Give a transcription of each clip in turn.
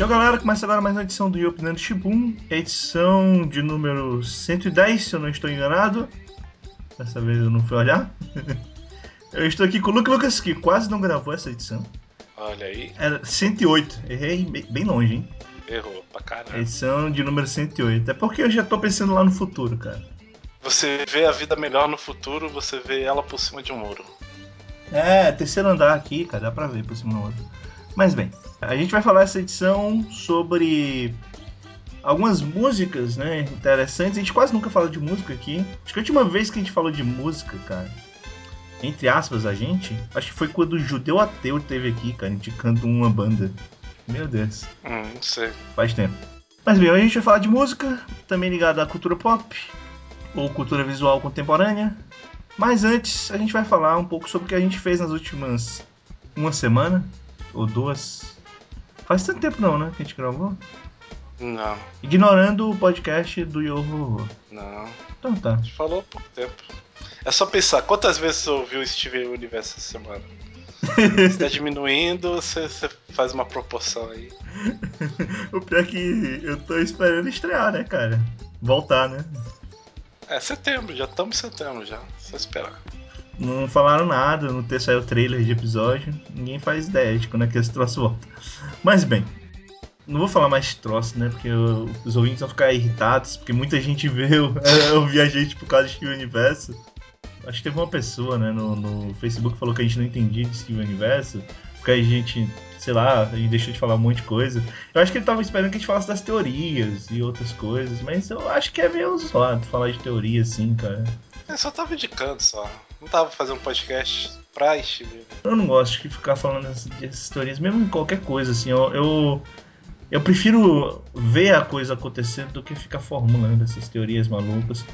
E galera, começa agora mais uma edição do Yopinando Shibun, edição de número 110, se eu não estou enganado. Dessa vez eu não fui olhar. eu estou aqui com o Luke Lucas, que quase não gravou essa edição. Olha aí. Era 108, errei bem longe, hein? Errou pra caramba. Edição de número 108. É porque eu já tô pensando lá no futuro, cara. Você vê a vida melhor no futuro, você vê ela por cima de um muro. É, terceiro andar aqui, cara, dá pra ver por cima do outro. Mas bem, a gente vai falar essa edição sobre algumas músicas, né, interessantes. A gente quase nunca fala de música aqui. Acho que a última vez que a gente falou de música, cara, entre aspas, a gente, acho que foi quando o Judeu Ateu teve aqui, cara, indicando uma banda. Meu Deus. Hum, não sei. Faz tempo. Mas bem, hoje a gente vai falar de música, também ligada à cultura pop, ou cultura visual contemporânea. Mas antes, a gente vai falar um pouco sobre o que a gente fez nas últimas uma semana, ou duas. Faz tanto tempo não, né, que a gente gravou? Não. Ignorando o podcast do Yoho. Não. Então tá. A gente falou há pouco tempo. É só pensar, quantas vezes você ouviu Steven Universo essa semana? Se tá diminuindo, você, você faz uma proporção aí. o pior é que eu tô esperando estrear, né, cara? Voltar, né? É setembro, já estamos em setembro já. Só esperar. Não falaram nada, não ter saído trailer de episódio. Ninguém faz ideia de quando é que esse troço volta. Mas bem, não vou falar mais troço, né? Porque eu, os ouvintes vão ficar irritados, porque muita gente veio ouvir a gente por causa de Steven Universo. Acho que teve uma pessoa, né, no, no Facebook que falou que a gente não entendia de Steven Universo, porque a gente, sei lá, a gente deixou de falar um monte de coisa. Eu acho que ele tava esperando que a gente falasse das teorias e outras coisas, mas eu acho que é meio zoado falar de teoria assim, cara. Eu só tava indicando só. Não tava fazendo um podcast pra Steven. Eu não gosto de ficar falando dessas teorias, mesmo em qualquer coisa, assim. Eu, eu, eu prefiro ver a coisa acontecendo do que ficar formulando essas teorias malucas.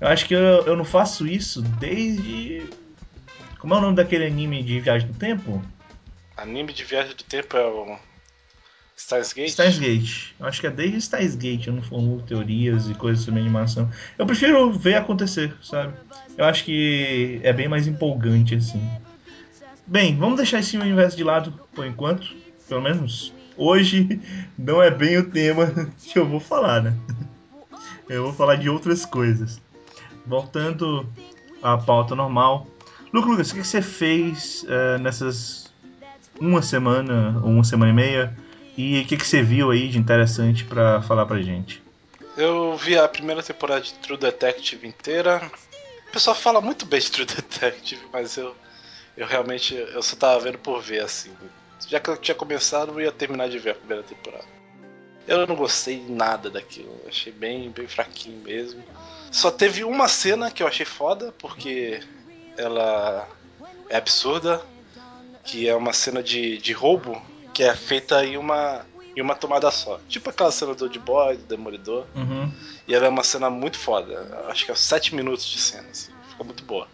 Eu acho que eu, eu não faço isso desde. Como é o nome daquele anime de viagem no tempo? Anime de viagem do tempo é o. Steins Gate? Steins Gate. Eu acho que é desde Steins Gate eu não formulo teorias e coisas sobre animação. Eu prefiro ver acontecer, sabe? Eu acho que é bem mais empolgante assim. Bem, vamos deixar esse universo de lado por enquanto. Pelo menos hoje não é bem o tema que eu vou falar, né? Eu vou falar de outras coisas voltando à pauta normal. Lucas, Lucas, o que você fez uh, nessas uma semana ou uma semana e meia? E o que, que você viu aí de interessante para falar pra gente? Eu vi a primeira temporada de True Detective inteira. O pessoal fala muito bem de True Detective, mas eu, eu realmente eu só tava vendo por ver assim. Já que eu tinha começado, eu ia terminar de ver a primeira temporada. Eu não gostei nada daquilo, achei bem, bem fraquinho mesmo. Só teve uma cena que eu achei foda, porque ela é absurda, que é uma cena de, de roubo que é feita em uma, em uma tomada só. Tipo aquela cena do Old Boy, do Demolidor. Uhum. E ela é uma cena muito foda. Acho que é 7 minutos de cena, assim. Fica muito boa.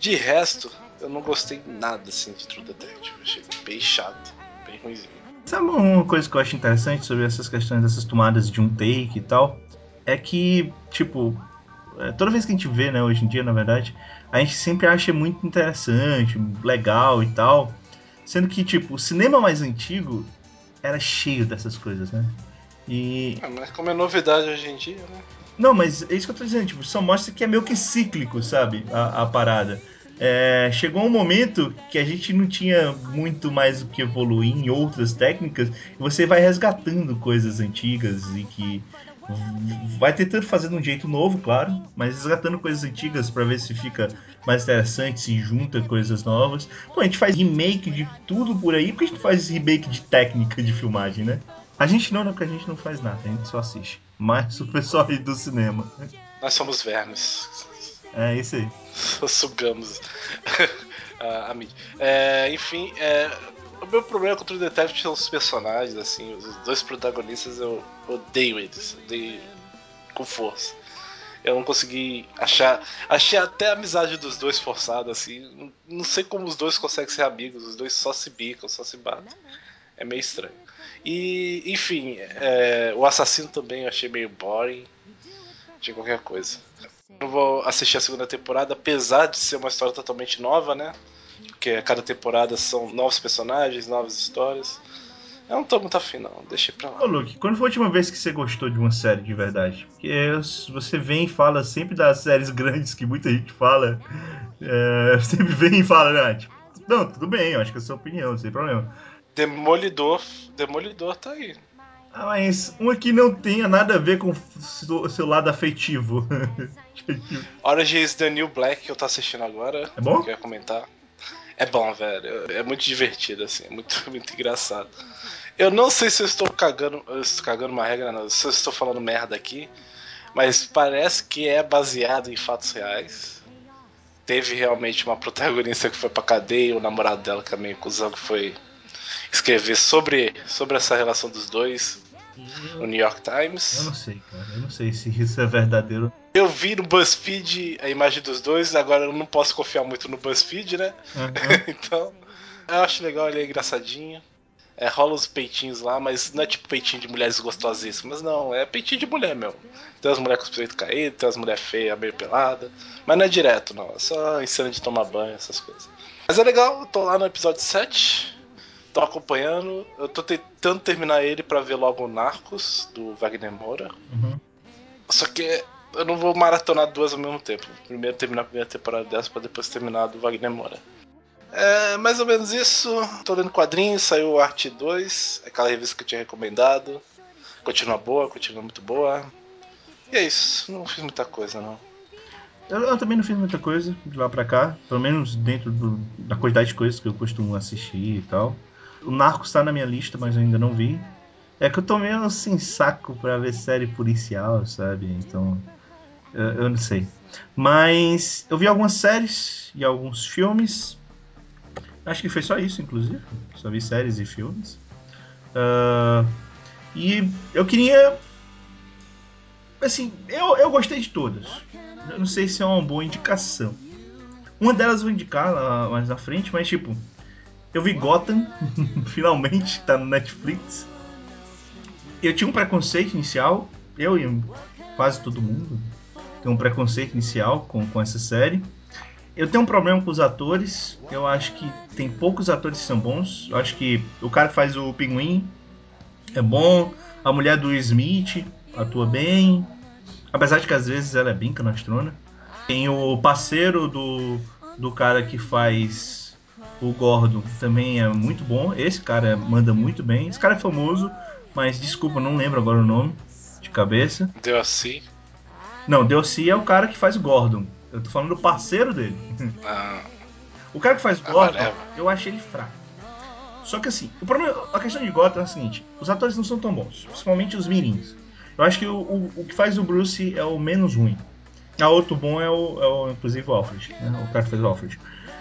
De resto, eu não gostei nada assim de True Detective. Achei bem chato, bem ruimzinho. Sabe uma coisa que eu acho interessante sobre essas questões dessas tomadas de um take e tal? É que, tipo, é, toda vez que a gente vê, né, hoje em dia, na verdade, a gente sempre acha muito interessante, legal e tal. Sendo que, tipo, o cinema mais antigo era cheio dessas coisas, né? E. Ah, mas como é novidade hoje em dia, né? Não, mas é isso que eu tô dizendo, tipo, só mostra que é meio que cíclico, sabe? A, a parada. É, chegou um momento que a gente não tinha muito mais o que evoluir em outras técnicas, e você vai resgatando coisas antigas e que vai tentando fazer de um jeito novo, claro, mas resgatando coisas antigas para ver se fica mais interessante, se junta coisas novas. Pô, a gente faz remake de tudo por aí, porque a gente faz remake de técnica de filmagem, né? A gente não, não, porque a gente não faz nada, a gente só assiste. Mas o pessoal aí do cinema. Nós somos vermes. É isso aí. Sugamos a, a mídia. É, enfim, é, o meu problema com o True Detective são os personagens, assim, os dois protagonistas eu odeio eles, odeio com força. Eu não consegui achar. Achei até a amizade dos dois forçada, assim. Não, sei como os dois conseguem ser amigos, os dois só se bicam, só se batem. É meio estranho. E, enfim, é, o assassino também eu achei meio boring. De qualquer coisa. Eu vou assistir a segunda temporada, apesar de ser uma história totalmente nova, né? Porque a cada temporada são novos personagens, novas histórias. Eu não tô muito afim, não. Deixa pra lá. Ô, Luke, quando foi a última vez que você gostou de uma série de verdade? Porque você vem e fala sempre das séries grandes que muita gente fala. É, sempre vem e fala, né? Tipo, não, tudo bem, eu acho que é a sua opinião, sem problema. Demolidor. Demolidor tá aí. Ah, mas uma que não tenha nada a ver com o seu lado afetivo. Orange the New Black que eu tô assistindo agora. É bom? Que eu ia comentar. É bom, velho. É muito divertido, assim. É muito, muito engraçado. Eu não sei se eu estou cagando, eu estou cagando uma regra, não. Se eu estou falando merda aqui. Mas parece que é baseado em fatos reais. Teve realmente uma protagonista que foi pra cadeia, o namorado dela que é meio cuzão que foi escrever sobre, sobre essa relação dos dois eu, no New York Times. Eu não sei, cara. Eu não sei se isso é verdadeiro. Eu vi no BuzzFeed a imagem dos dois, agora eu não posso confiar muito no BuzzFeed, né? Uhum. então, eu acho legal, ele é engraçadinho. É, rola os peitinhos lá, mas não é tipo peitinho de mulheres gostosíssimas, não. É peitinho de mulher mesmo. Tem as mulheres com os peitos caídos, tem as mulheres feias, meio pelada. Mas não é direto, não. É só em cena de tomar banho, essas coisas. Mas é legal, eu tô lá no episódio 7 tô acompanhando. Eu tô tentando terminar ele para ver logo o Narcos, do Wagner Moura. Uhum. Só que eu não vou maratonar duas ao mesmo tempo. Primeiro terminar a primeira temporada dessa pra depois terminar do Wagner Moura. É mais ou menos isso. Tô lendo quadrinhos, saiu o Arte 2, aquela revista que eu tinha recomendado. Continua boa, continua muito boa. E é isso, não fiz muita coisa não. Eu, eu, também não fiz muita coisa de lá pra cá, pelo menos dentro do, da quantidade de coisas que eu costumo assistir e tal. O Narcos tá na minha lista, mas eu ainda não vi. É que eu tô meio sem saco pra ver série policial, sabe? Então. Eu, eu não sei. Mas eu vi algumas séries e alguns filmes. Acho que foi só isso, inclusive. Só vi séries e filmes. Uh, e eu queria. Assim, eu, eu gostei de todas. Eu não sei se é uma boa indicação. Uma delas eu vou indicar lá mais na frente, mas tipo, eu vi Gotham, finalmente, tá no Netflix. Eu tinha um preconceito inicial, eu e quase todo mundo tem um preconceito inicial com, com essa série. Eu tenho um problema com os atores, eu acho que tem poucos atores que são bons. Eu acho que o cara que faz o Pinguim é bom, a mulher do Smith atua bem, apesar de que às vezes ela é bem canastrona. Tem o parceiro do, do cara que faz o Gordon também é muito bom. Esse cara manda muito bem. Esse cara é famoso, mas desculpa, não lembro agora o nome de cabeça. Deossi? Não, Deossi é o cara que faz o Gordon. Eu tô falando do parceiro dele. Ah. O cara que faz o Gordon, ah, eu achei ele fraco. Só que assim, o problema, a questão de Gotham é a seguinte: os atores não são tão bons, principalmente os mirins. Eu acho que o, o, o que faz o Bruce é o menos ruim. A outro bom é o, é o inclusive o Alfred, né? o cara que faz o Alfred.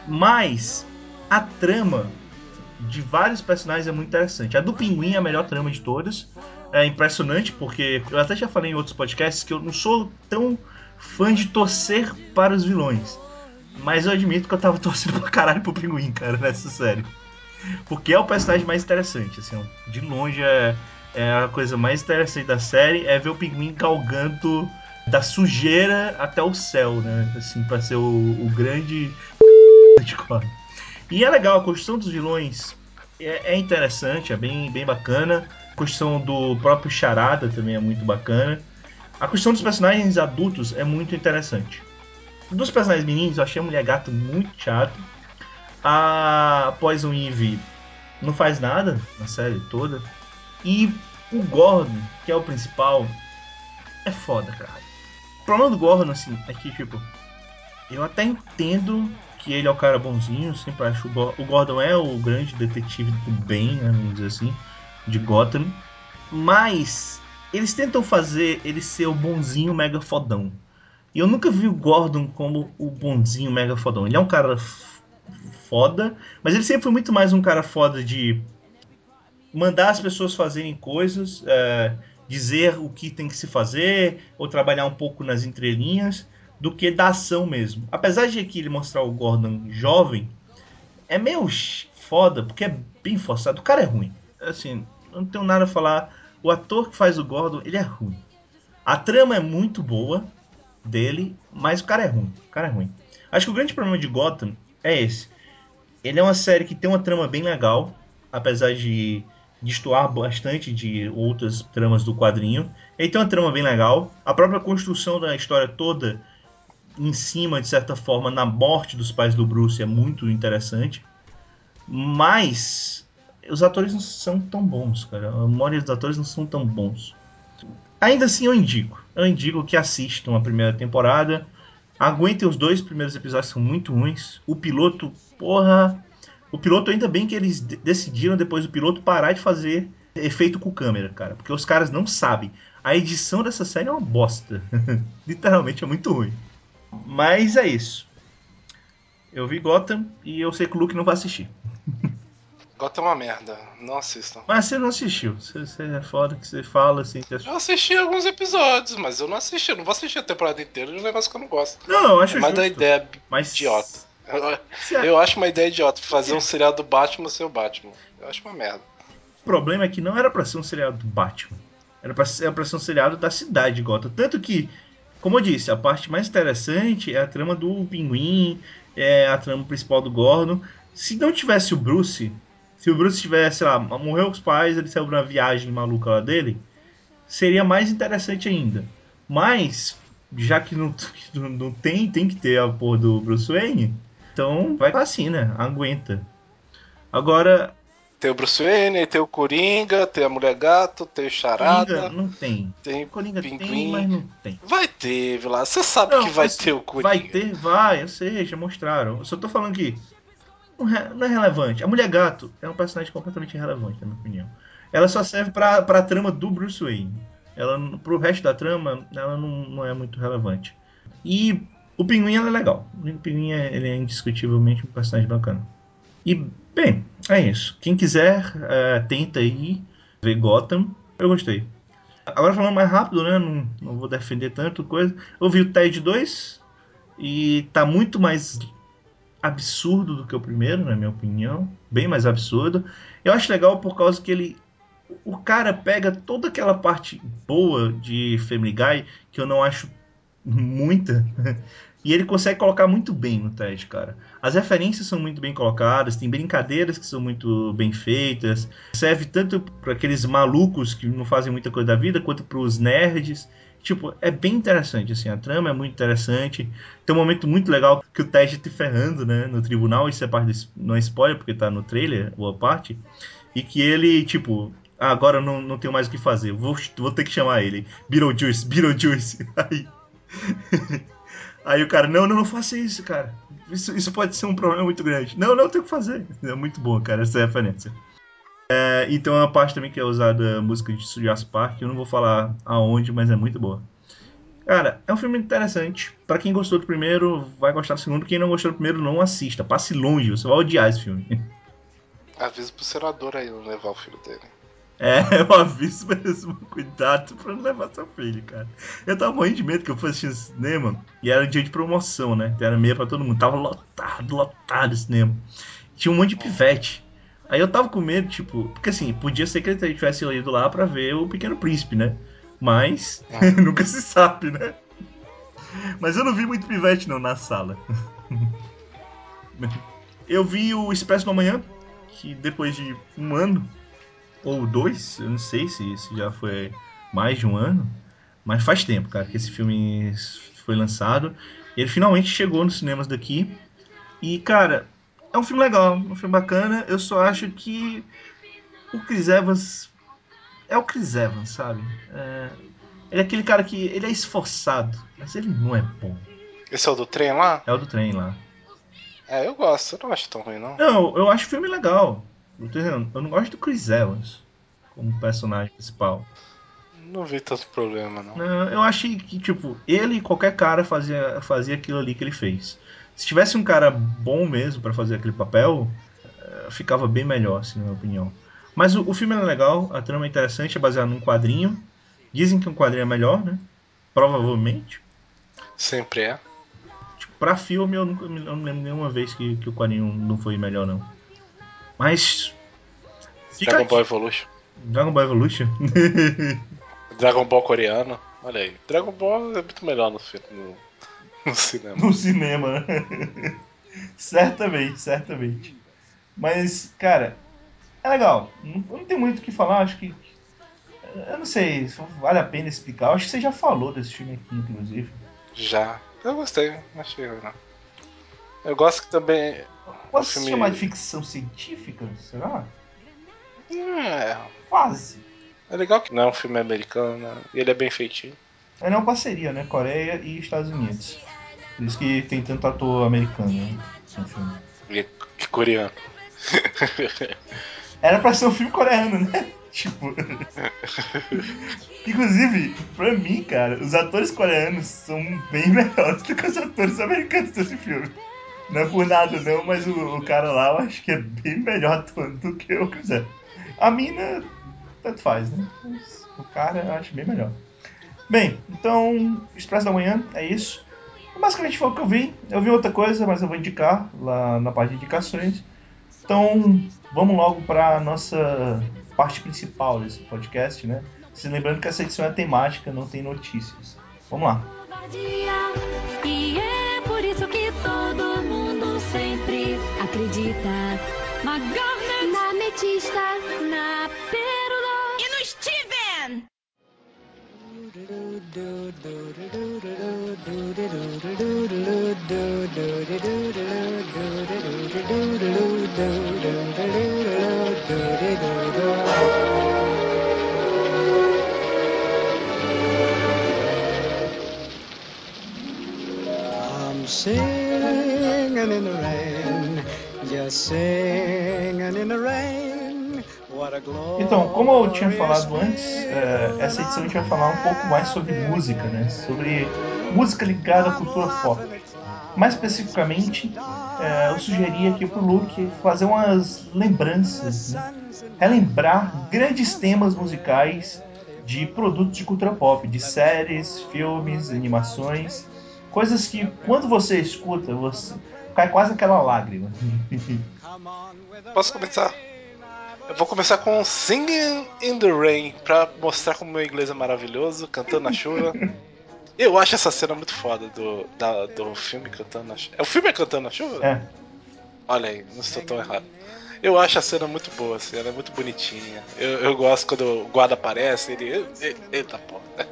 Mas a trama de vários personagens é muito interessante. A do Pinguim é a melhor trama de todas. É impressionante porque eu até já falei em outros podcasts que eu não sou tão fã de torcer para os vilões. Mas eu admito que eu tava torcendo pra caralho pro Pinguim, cara, nessa série. Porque é o personagem mais interessante, assim, de longe é, é a coisa mais interessante da série é ver o Pinguim galgando da sujeira até o céu, né? Assim, pra ser o, o grande de e é legal, a construção dos vilões é, é interessante, é bem, bem bacana. A construção do próprio Charada também é muito bacana. A construção dos personagens adultos é muito interessante. Dos personagens meninos, eu achei a Mulher Gato muito chato. A Poison Ivy não faz nada na série toda. E o Gordon, que é o principal, é foda, cara. O problema do Gordon, assim, é que, tipo, eu até entendo que ele é o cara bonzinho, sempre acho. O Gordon é o grande detetive do bem, né, vamos dizer assim, de Gotham. Mas eles tentam fazer ele ser o bonzinho mega fodão. E eu nunca vi o Gordon como o bonzinho mega fodão. Ele é um cara foda, mas ele sempre foi muito mais um cara foda de mandar as pessoas fazerem coisas, é, dizer o que tem que se fazer, ou trabalhar um pouco nas entrelinhas do que da ação mesmo. Apesar de aqui ele mostrar o Gordon jovem, é meio foda, porque é bem forçado. O cara é ruim. Assim, não tenho nada a falar. O ator que faz o Gordon, ele é ruim. A trama é muito boa dele, mas o cara é ruim. O cara é ruim. Acho que o grande problema de Gotham é esse. Ele é uma série que tem uma trama bem legal, apesar de destoar bastante de outras tramas do quadrinho. Ele tem uma trama bem legal. A própria construção da história toda em cima, de certa forma, na morte dos pais do Bruce é muito interessante. Mas os atores não são tão bons, cara. A maioria dos atores não são tão bons. Ainda assim, eu indico. Eu indico que assistam a primeira temporada. Aguentem os dois primeiros episódios, são muito ruins. O piloto, porra. O piloto, ainda bem que eles decidiram, depois do piloto, parar de fazer efeito com câmera, cara. Porque os caras não sabem. A edição dessa série é uma bosta. Literalmente é muito ruim. Mas é isso. Eu vi Gotham e eu sei que o Luke não vai assistir. Gotham é uma merda, não assistam. Mas você não assistiu. Você, você é foda que você fala assim. Eu assisti alguns episódios, mas eu não assisti. Eu não vou assistir a temporada inteira de um negócio que eu não gosto. Não, eu acho é mais justo. da ideia Mas- idiota. Eu, a- eu acho uma ideia idiota fazer um seriado do Batman ser o Batman. Eu acho uma merda. O problema é que não era pra ser um seriado do Batman. Era pra ser, era pra ser um seriado da cidade de Gotham. Tanto que, como eu disse, a parte mais interessante é a trama do Pinguim, é a trama principal do Gordon. Se não tivesse o Bruce, se o Bruce tivesse, lá, morreu os pais, ele saiu uma viagem maluca lá dele, seria mais interessante ainda. Mas, já que não, não- tem, tem que ter a porra do Bruce Wayne, então vai assim, né? Aguenta. Agora, Tem o Bruce Wayne, tem o Coringa, tem a Mulher Gato, tem o Charada, Coringa não tem. tem Coringa tem, Pinguim. mas não tem. Vai ter, Vilar. Você sabe Não, que vai ter o Coringa. Vai ter, vai, eu sei, já mostraram. Eu só tô falando que não é, relevante. A Mulher Gato é um personagem completamente irrelevante, na minha opinião. Ela só serve pra, pra trama do Bruce Wayne. Ela, pro resto da trama, ela não, não é muito relevante. E o Pinguim é legal. O Pinguim é, ele é indiscutivelmente um personagem bacana. E, bem, é isso. Quem quiser, é, tenta aí ver Gotham. Eu gostei. Agora falando mais rápido, né? Não, não vou defender tanto coisa. Eu vi o Ted 2 e tá muito mais absurdo do que o primeiro, na minha opinião. Bem mais absurdo. Eu acho legal por causa que ele. O cara pega toda aquela parte boa de Family Guy, que eu não acho muita, e ele consegue colocar muito bem no Ted, cara. As referências são muito bem colocadas, tem brincadeiras que são muito bem feitas, serve tanto para aqueles malucos que não fazem muita coisa da vida, quanto para os nerds. Tipo, é bem interessante, assim, a trama é muito interessante. Tem um momento muito legal que o Ted te ferrando, né, no tribunal, isso é parte desse, não é spoiler, porque tá no trailer, boa parte, e que ele, tipo, ah, agora não, não tenho mais o que fazer, vou, vou ter que chamar ele, Beetlejuice, Beetlejuice, aí... Aí o cara, não, não, não faça isso, cara. Isso, isso pode ser um problema muito grande. Não, não, tenho que fazer. É muito bom, cara, essa referência. É, e tem uma parte também que é usada música de Jurassic Park, eu não vou falar aonde, mas é muito boa. Cara, é um filme interessante. Pra quem gostou do primeiro, vai gostar do segundo. Quem não gostou do primeiro, não assista. Passe longe, você vai odiar esse filme. Avisa pro senador aí não levar o filho dele. É, eu aviso mesmo. Cuidado pra não levar seu filho, cara. Eu tava morrendo de medo que eu fosse assistir no cinema e era um dia de promoção, né? Então era meia pra todo mundo. Tava lotado, lotado o cinema. Tinha um monte de pivete. Aí eu tava com medo, tipo, porque assim, podia ser que ele tivesse ido lá pra ver o Pequeno Príncipe, né? Mas nunca se sabe, né? Mas eu não vi muito pivete não na sala. eu vi o Expresso da Manhã, que depois de um ano ou dois, eu não sei se, se já foi mais de um ano, mas faz tempo, cara, que esse filme foi lançado. Ele finalmente chegou nos cinemas daqui. E, cara, é um filme legal, um filme bacana. Eu só acho que o Chris Evans é o Chris Evans, sabe? É, ele é aquele cara que ele é esforçado, mas ele não é bom. Esse é o do trem lá? É o do trem lá. É, eu gosto. Eu não acho tão ruim, não. Não, eu acho o filme legal. Eu tô dizendo, eu não gosto do Chris Evans como personagem principal. Não vi tanto problema, não. Não, eu achei que, tipo, ele e qualquer cara fazia, fazia aquilo ali que ele fez. Se tivesse um cara bom mesmo pra fazer aquele papel, eh, ficava bem melhor, assim, na minha opinião. Mas o, o filme é legal, a trama é interessante, é baseado num quadrinho. Dizem que um quadrinho é melhor, né? Provavelmente. Sempre é. Tipo, pra filme eu, nunca, eu não lembro nenhuma vez que, que o quadrinho não foi melhor, não. Mas. Fica Dragon aqui. Ball Evolution. Dragon Ball Evolution? Dragon Ball coreano. Olha aí. Dragon Ball é muito melhor no, no, no cinema. no cinema, né? certamente, certamente. Mas, cara, É legal. Não, não tem muito o que falar, acho que. Eu não sei se vale a pena explicar. Eu acho que você já falou desse filme aqui, inclusive. Já. Eu gostei, achei legal. Eu gosto que também. Pode se chamar de ficção científica? Será? É. Quase. É legal que não é um filme americano, né? E ele é bem feitinho. É uma parceria, né? Coreia e Estados Unidos. Por isso que tem tanto ator americano né, no filme. E, e coreano. Era pra ser um filme coreano, né? Tipo. Inclusive, pra mim, cara, os atores coreanos são bem melhores do que os atores americanos desse filme. Não é por nada, não, mas o, o cara lá eu acho que é bem melhor do que eu quiser. A mina, tanto faz, né? Mas o cara eu acho bem melhor. Bem, então, Expresso da Manhã é isso. Basicamente foi o que eu vi. Eu vi outra coisa, mas eu vou indicar lá na parte de indicações. Então, vamos logo para nossa parte principal desse podcast, né? Se lembrando que essa edição é temática, não tem notícias. Vamos lá. E é por isso que acredita. Na Garnet, na Metista, na Pérola e no Steven! I'm singing in the rain, Então, como eu tinha falado antes, é, essa edição a gente vai falar um pouco mais sobre música, né? Sobre música ligada à cultura pop. Mais especificamente, é, eu sugeria aqui pro Luke fazer umas lembranças, né? relembrar grandes temas musicais de produtos de cultura pop, de séries, filmes, animações, coisas que quando você escuta, você cai quase aquela lágrima. Posso começar? Eu vou começar com Singing in the Rain pra mostrar como meu inglês é maravilhoso, cantando na chuva. Eu acho essa cena muito foda do, da, do filme Cantando na Chuva. É o filme é Cantando na Chuva? É. Olha aí, não estou tão errado. Eu acho a cena muito boa, assim, ela é muito bonitinha. Eu, eu gosto quando o guarda aparece, ele. Eita porra.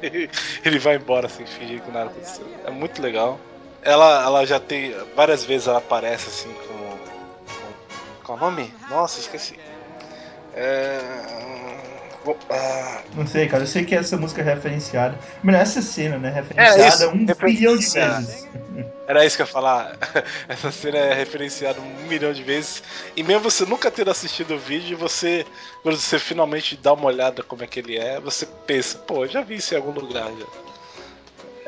ele vai embora assim, fingir que nada aconteceu. É muito legal. Ela, ela já tem. Várias vezes ela aparece assim com. com qual é o nome? Nossa, esqueci. É... Não sei, cara. Eu sei que essa música é referenciada. Melhor essa cena, né? Referenciada é um bilhão de vezes. Era isso que eu ia falar. Essa cena é referenciada um milhão de vezes. E mesmo você nunca ter assistido o vídeo, você, quando você finalmente dá uma olhada como é que ele é, você pensa, pô, eu já vi isso em algum lugar já.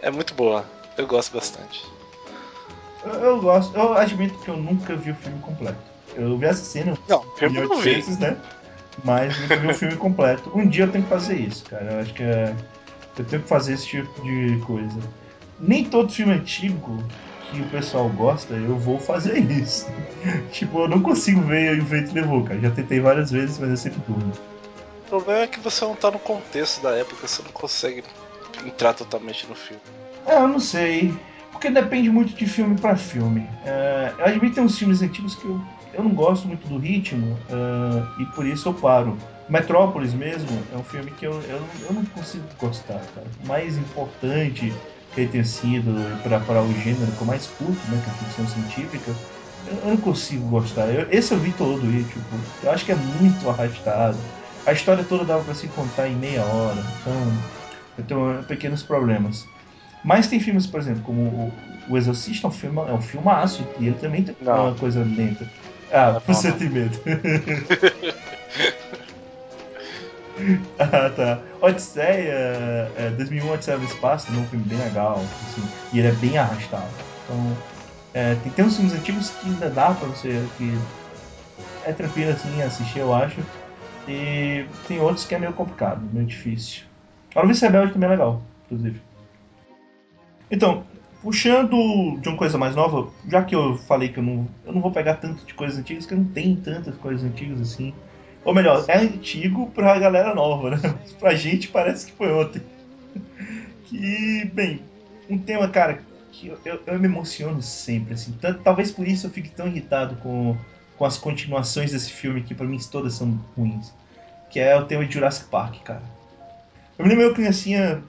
É muito boa. Eu gosto bastante. Eu, eu gosto. Eu admito que eu nunca vi o filme completo. Eu vi essa cena não, um milhão de vezes, né? mas nunca vi o filme completo. Um dia eu tenho que fazer isso, cara. Eu acho que é... eu tenho que fazer esse tipo de coisa. Nem todo filme antigo que o pessoal gosta, eu vou fazer isso. tipo, eu não consigo ver o Vento Levou, cara. Já tentei várias vezes, mas eu sempre durmo. O problema é que você não tá no contexto da época, você não consegue entrar totalmente no filme. É, eu não sei. Porque depende muito de filme para filme. É, eu admito que tem uns filmes antigos que eu eu não gosto muito do ritmo uh, e por isso eu paro. Metrópolis mesmo é um filme que eu, eu, eu não consigo gostar, cara. Mais importante que ele tenha sido para o gênero que eu mais curto, né, que é a ficção científica, eu não consigo gostar. Eu, esse eu vi todo e, tipo, eu acho que é muito arrastado. A história toda dava para se contar em meia hora, então eu tenho pequenos problemas. Mas tem filmes, por exemplo, como o, o Exorcista é um filme, é um filmaço e ele também tem não. uma coisa lenta. Ah, por sentimento. ah, tá. Odisseia, é, 2001 Odisseia no Espaço, é um filme bem legal, assim, e ele é bem arrastado. Então, é, tem, tem uns filmes antigos que ainda dá pra você, que é tranquilo assim assistir, eu acho. E tem outros que é meio complicado, meio difícil. Alves Rebelde também é legal, inclusive. Então, Puxando de uma coisa mais nova, já que eu falei que eu não, eu não vou pegar tanto de coisas antigas, que não tem tantas coisas antigas assim. Ou melhor, é antigo pra galera nova, né? Pra gente parece que foi ontem. Que, bem, um tema, cara, que eu, eu, eu me emociono sempre, assim. Tanto, talvez por isso eu fique tão irritado com com as continuações desse filme, que pra mim todas são ruins. Que é o tema de Jurassic Park, cara. Eu me lembro eu criancinha,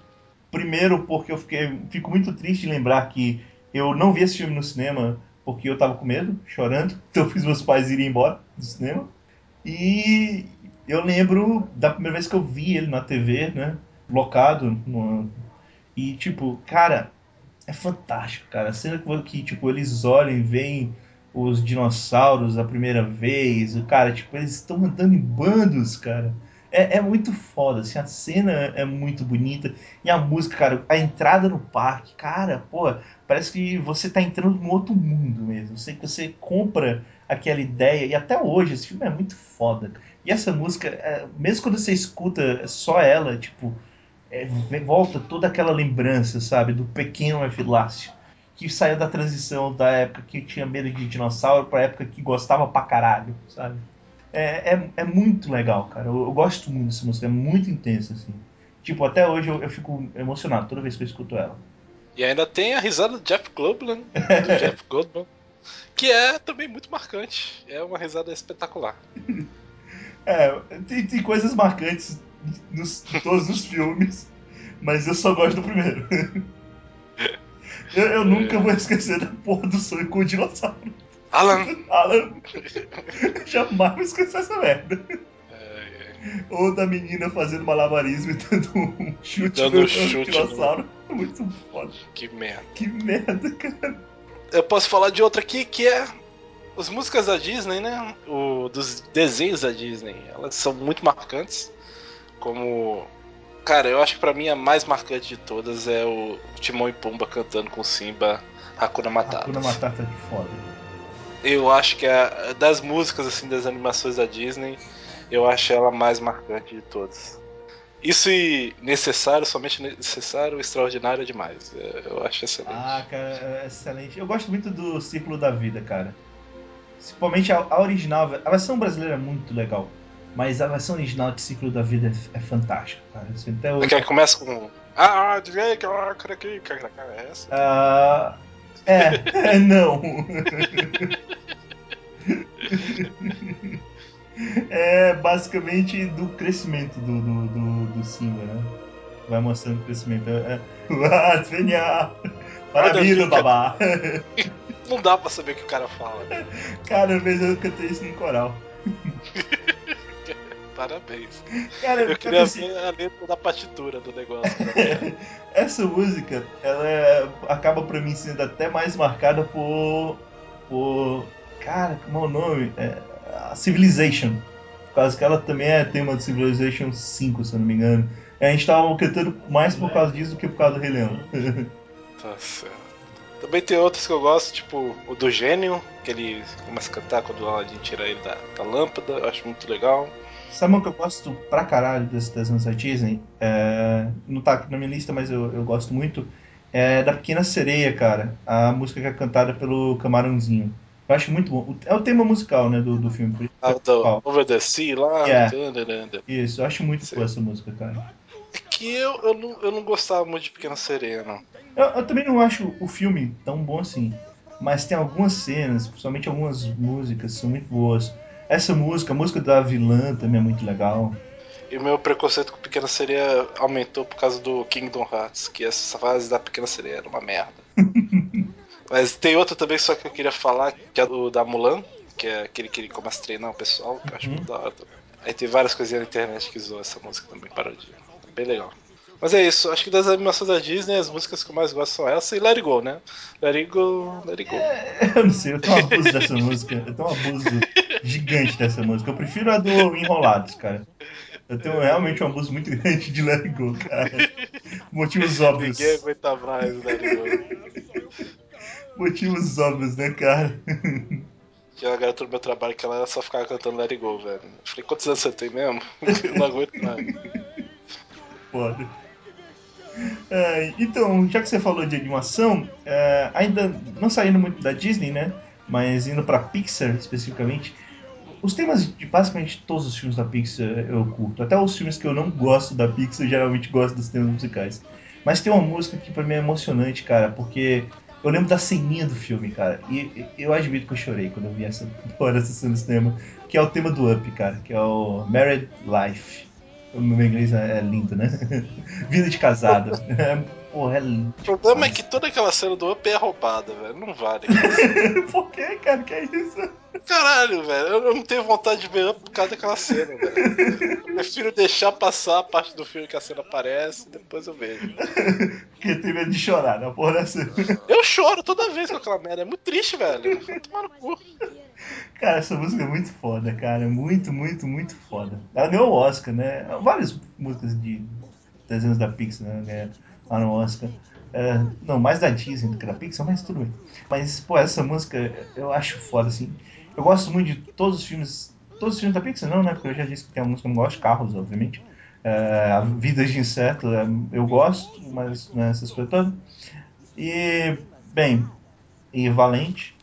primeiro porque eu fiquei, fico muito triste de lembrar que eu não vi esse filme no cinema porque eu tava com medo, chorando. Então eu fiz meus pais irem embora do cinema. E eu lembro da primeira vez que eu vi ele na TV, né? Locado. E tipo, cara, é fantástico, cara. A cena que, tipo, eles olham e veem os dinossauros a primeira vez. Cara, tipo, eles estão andando em bandos, cara. É, é, muito foda, assim, a cena é muito bonita. E a música, cara, a entrada no parque, cara, pô, parece que você tá entrando num outro mundo mesmo. Você, você compra aquela ideia, e até hoje esse filme é muito foda. E essa música, é, mesmo quando você escuta só ela, tipo, é, volta toda aquela lembrança, sabe, do pequeno Efilácio, que saiu da transição da época que tinha medo de dinossauro pra época que gostava pra caralho, sabe? É, é, é muito legal, cara. Eu, eu, gosto muito dessa música, é muito intensa, assim. Tipo, até hoje eu, eu fico emocionado toda vez que eu escuto ela. E ainda tem a risada do Jeff Goldblum, do Jeff Goldblum, que é também muito marcante. É uma risada espetacular. É, tem, tem coisas marcantes nos, em todos os filmes, mas eu só gosto do primeiro. eu, eu nunca vou esquecer da porra do sonho com o dinossauro. Alan! Alan! Jamais vou esquecer essa merda. É, Ou da menina fazendo malabarismo e dando um chute dando no chute dinossauro. No... Muito foda. Que merda. Que merda, cara. Eu posso falar de outra aqui que é as músicas da Disney, né? O, dos desenhos da Disney. Elas são muito marcantes. Como. Cara, eu acho que pra mim a mais marcante de todas é o Timão e Pumba cantando com Simba Hakuna Matata. Hakuna Matata de foda. Eu acho que é das músicas assim das animações da Disney, eu acho ela a mais marcante de todas. Isso e necessário, somente necessário, extraordinário é demais. Eu acho excelente. Ah, cara, é excelente. Eu gosto muito do Círculo da Vida, cara. Principalmente a, a original, a versão brasileira é muito legal. Mas a versão original de Ciclo da Vida é, é fantástica, cara. Assim, até hoje... Aquela que começa com. Ah, direito, aqui, é essa? Ah. É, é não. é basicamente do crescimento do, do, do, do Simba, né? Vai mostrando o crescimento. É, ah, genial! Parabéns, babá! Não dá pra saber o que o cara fala. Cara, eu vejo eu cantei isso no coral. Parabéns. Cara, eu queria assim, ver a letra da partitura do negócio. Essa música, ela é, acaba pra mim sendo até mais marcada por. por. Cara, como é o nome? É, a Civilization. Por causa que ela também é tema de Civilization 5, se eu não me engano. A gente tava cantando mais por causa disso do que por causa do Rei Leão. tá certo. Também tem outros que eu gosto, tipo o do Gênio, que ele começa a cantar quando o Aladdin tira ele da, da lâmpada, eu acho muito legal. Sabe uma que eu gosto pra caralho desse desenho da Disney? É, não tá aqui na minha lista, mas eu, eu gosto muito. É da Pequena Sereia, cara. A música que é cantada pelo Camarãozinho. Eu acho muito bom. É o tema musical, né, do, do filme. Ah, do Over the Sea lá. Yeah. Isso, eu acho muito Sim. boa essa música, cara. É que eu, eu, não, eu não gostava muito de Pequena Sereia, não. Eu, eu também não acho o filme tão bom assim. Mas tem algumas cenas, principalmente algumas músicas, são muito boas. Essa música, a música da vilã também é muito legal. E o meu preconceito com Pequena Sereia aumentou por causa do Kingdom Hearts, que essa fase da Pequena Sereia era uma merda. Mas tem outra também só que eu queria falar, que é o da Mulan, que é aquele que ele começa a treinar o pessoal, que eu acho uhum. muito da hora também. Aí tem várias coisinhas na internet que zoam essa música também, parodia. Bem legal. Mas é isso, acho que das animações da Disney, as músicas que eu mais gosto são essa e Let It Go, né? Let It Go, Let It Go. É, eu não sei, eu tenho um abuso dessa música. Eu tenho um abuso gigante dessa música. Eu prefiro a do Enrolados, cara. Eu tenho realmente um abuso muito grande de Let It Go, cara. Motivos óbvios. Ninguém aguenta mais Let It Go. Motivos óbvios, né, cara? Tinha uma garota no meu trabalho que ela só ficava cantando Let It Go, velho. Eu falei, quantos anos você tem mesmo? Eu não aguento mais. Foda. É, então, já que você falou de animação, é, ainda não saindo muito da Disney, né? Mas indo pra Pixar especificamente, os temas de basicamente todos os filmes da Pixar eu curto. Até os filmes que eu não gosto da Pixar, eu geralmente gosto dos temas musicais. Mas tem uma música que pra mim é emocionante, cara, porque Eu lembro da ceninha do filme, cara. E eu admito que eu chorei quando eu vi essa porra essa cena no cinema. Que é o tema do Up, cara. Que é o Married Life. O meu inglês é lindo, né? Vida de casado. Porra, é lindo. O problema é que toda aquela cena do Up é roubada, velho. Não vale. Por que, cara? Que é isso? Caralho, velho. Eu não tenho vontade de ver Up por causa daquela cena, velho. Eu prefiro deixar passar a parte do filme que a cena aparece e depois eu vejo. Porque tem medo de chorar na porra da cena. Eu choro toda vez com aquela merda. É muito triste, velho. Tomar no cu. Cara, essa música é muito foda, cara. Muito, muito, muito foda. Ela ganhou o Oscar, né? Várias músicas de desenhos da Pixar né? ganharam lá no Oscar. É, não, mais da Disney do que da Pixar, mas tudo bem. Mas, pô, essa música eu acho foda, assim. Eu gosto muito de todos os filmes. Todos os filmes da Pixar, não, né? Porque eu já disse que tem uma música que eu não gosto, Carros, obviamente. É, a Vida de Inseto é, eu gosto, mas não é essas coisas todas. E, bem, e Valente,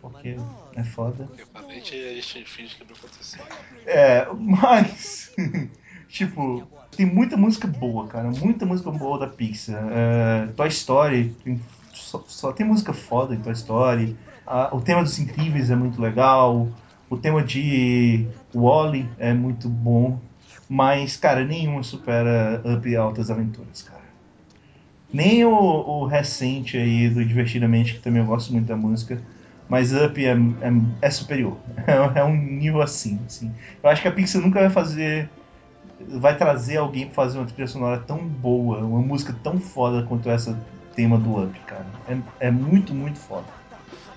porque é foda. A gente finge que não aconteceu. É, mas, tipo, tem muita música boa, cara. Muita música boa da Pixar. É, Toy Story, tem, só, só, tem música foda em Toy Story. Ah, o tema dos Incríveis é muito legal. O tema de Wally é muito bom. Mas, cara, nenhuma supera Up Altas Aventuras, cara. Nem o, o, recente aí do Divertidamente, que também eu gosto muito da música. Mas Up é, é, é superior. É, um nível assim, assim. Eu acho que a Pixar nunca vai fazer vai trazer alguém pra fazer uma trilha sonora tão boa, uma música tão foda quanto essa tema do Up, cara. É, é muito, muito foda.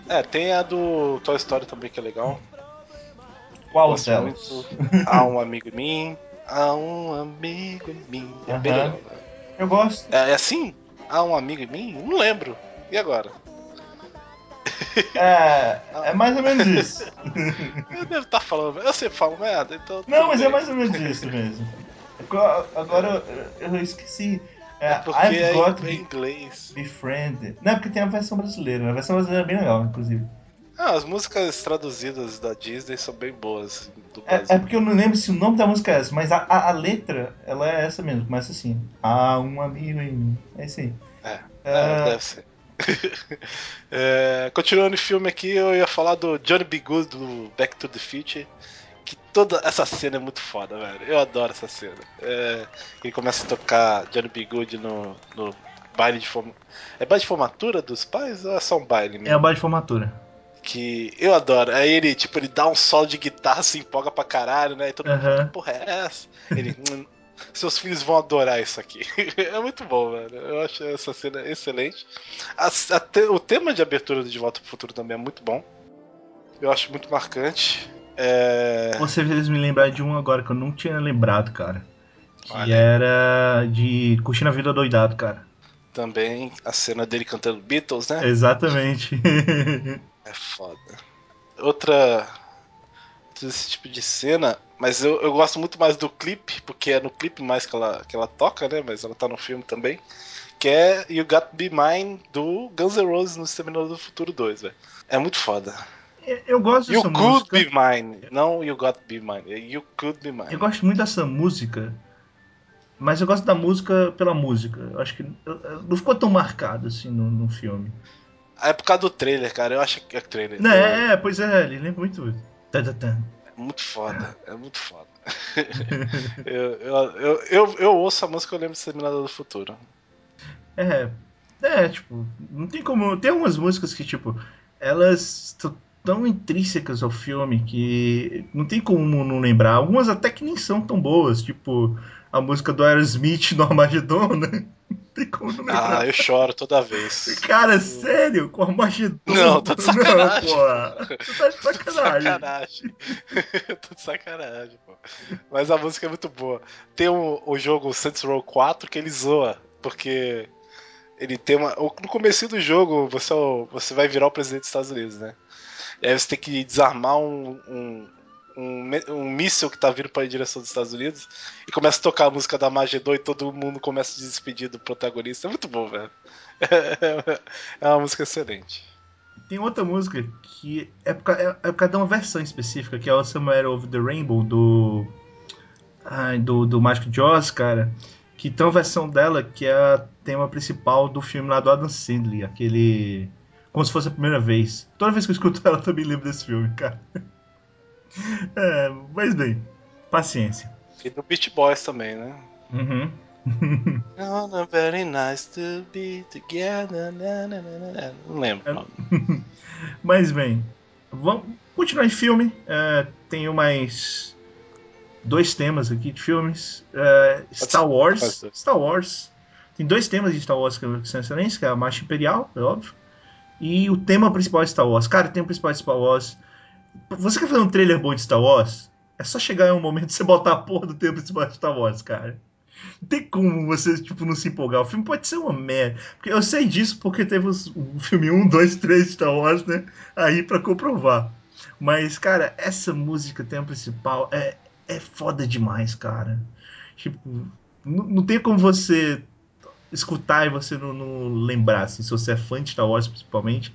É, tem a do Toy Story também que é legal. Qual delas? Há um amigo em mim. Há um amigo em mim. É uh -huh. bem legal. Né? Eu gosto. É, é assim? Há um amigo em mim? Não lembro. E agora? É, é mais ou menos isso. eu devo estar tá falando, eu sempre falo merda, então. Não, mas bem. é mais ou menos isso mesmo. Agora eu esqueci. É, é porque I've é got em inglês. Befriend. Não, é porque tem a versão brasileira. A versão brasileira é bem legal, inclusive. Ah, as músicas traduzidas da Disney são bem boas. É, é, porque eu não lembro se o nome da música é essa, mas a, a, a letra, ela é essa mesmo, começa assim. Ah, um amigo em mim. É isso aí. É, é deve ser. é, continuando o filme aqui, eu ia falar do Johnny B. Good do Back to the Future. Que toda essa cena é muito foda, velho. Eu adoro essa cena. É, ele começa a tocar Johnny B. Good no, no baile de formatura. É baile de formatura dos pais ou é só um baile mesmo? É o baile de formatura. Que eu adoro. Aí ele, tipo, ele dá um solo de guitarra, se empolga pra caralho, né? E todo mundo fala, porra, é essa? Ele. Seus filhos vão adorar isso aqui. é muito bom, velho. Eu acho essa cena excelente. A, a te, o tema de abertura de Volta pro Futuro também é muito bom. Eu acho muito marcante. É... Você fez me lembrar de um agora que eu não tinha lembrado, cara. Que Olha. era de Curtindo a Vida Doidado, cara. Também a cena dele cantando Beatles, né? Exatamente. é foda. Outra esse tipo de cena, mas eu, eu gosto muito mais do clipe, porque é no clipe mais que ela, que ela toca, né? Mas ela tá no filme também. Que é You Got Be Mine do Guns N' Roses no Exterminador do Futuro 2, velho. É muito foda. Eu gosto dessa you música. You Could Be Mine. Não You Got Be Mine. É You Could Be Mine. Eu gosto muito dessa música. Mas eu gosto da música pela música. Eu acho que não ficou tão marcado assim no, no filme. É por causa do trailer, cara. Eu acho que é trailer. Não, é, é, pois é, ele lembra muito. É muito foda, é muito foda. eu, eu, eu, eu, ouço a música e eu lembro de Exterminador do Futuro. É, é, tipo, não tem como. Tem algumas músicas que, tipo, elas estão tão intrínsecas ao filme que não tem como não lembrar. Algumas até que nem são tão boas, tipo a música do Aerosmith no Armagedon, né? Tem como não lembrar. Ah, eu choro toda vez. Cara, sério? Com a Armagedon? Não, tô de sacanagem. Não, pô. Tu tá de sacanagem. sacanagem. tô de sacanagem, pô. Mas a música é muito boa. Tem o, o jogo Saints Row 4 que ele zoa, porque ele tem uma... No começo do jogo, você, é você vai virar o presidente dos Estados Unidos, né? E aí você tem que desarmar um, um um, um míssil que tá vindo para a direção dos Estados Unidos e começa a tocar a música da Magedon e todo mundo começa a despedir do protagonista. É muito bom, velho. É uma música excelente. Tem outra música que é por, é, é por causa de uma versão específica, que é o Somewhere Over the Rainbow do. Ai, do, do Magic Jaws, cara. Que tem uma versão dela que é a tema principal do filme lá do Adam Sandler, aquele. como se fosse a primeira vez. Toda vez que eu escuto ela, eu também lembro desse filme, cara. É, mas bem, paciência. E do Beach Boys também, né? Uhum. Oh, very nice to be together. Não lembro. Mas bem, vamos continuar em filme. Uh, tenho mais dois temas aqui de filmes. Uh, Star Wars. Star Wars. Tem dois temas de Star Wars que são excelentes, que é a Marcha Imperial, é óbvio. E o tema principal de Star Wars. Cara, o tema principal de Star Wars. Você quer fazer um trailer bom de Star Wars? É só chegar em um momento e você botar a porra do tema principal de Star Wars, cara. Não tem como você, tipo, não se empolgar. O filme pode ser uma merda. Porque eu sei disso porque teve o filme 1, 2, 3 de Star Wars, né? Aí para comprovar. Mas, cara, essa música, tema principal, é, é foda demais, cara. Tipo, não, não tem como você escutar e você não, não, lembrar, assim, se você é fã de Star Wars principalmente,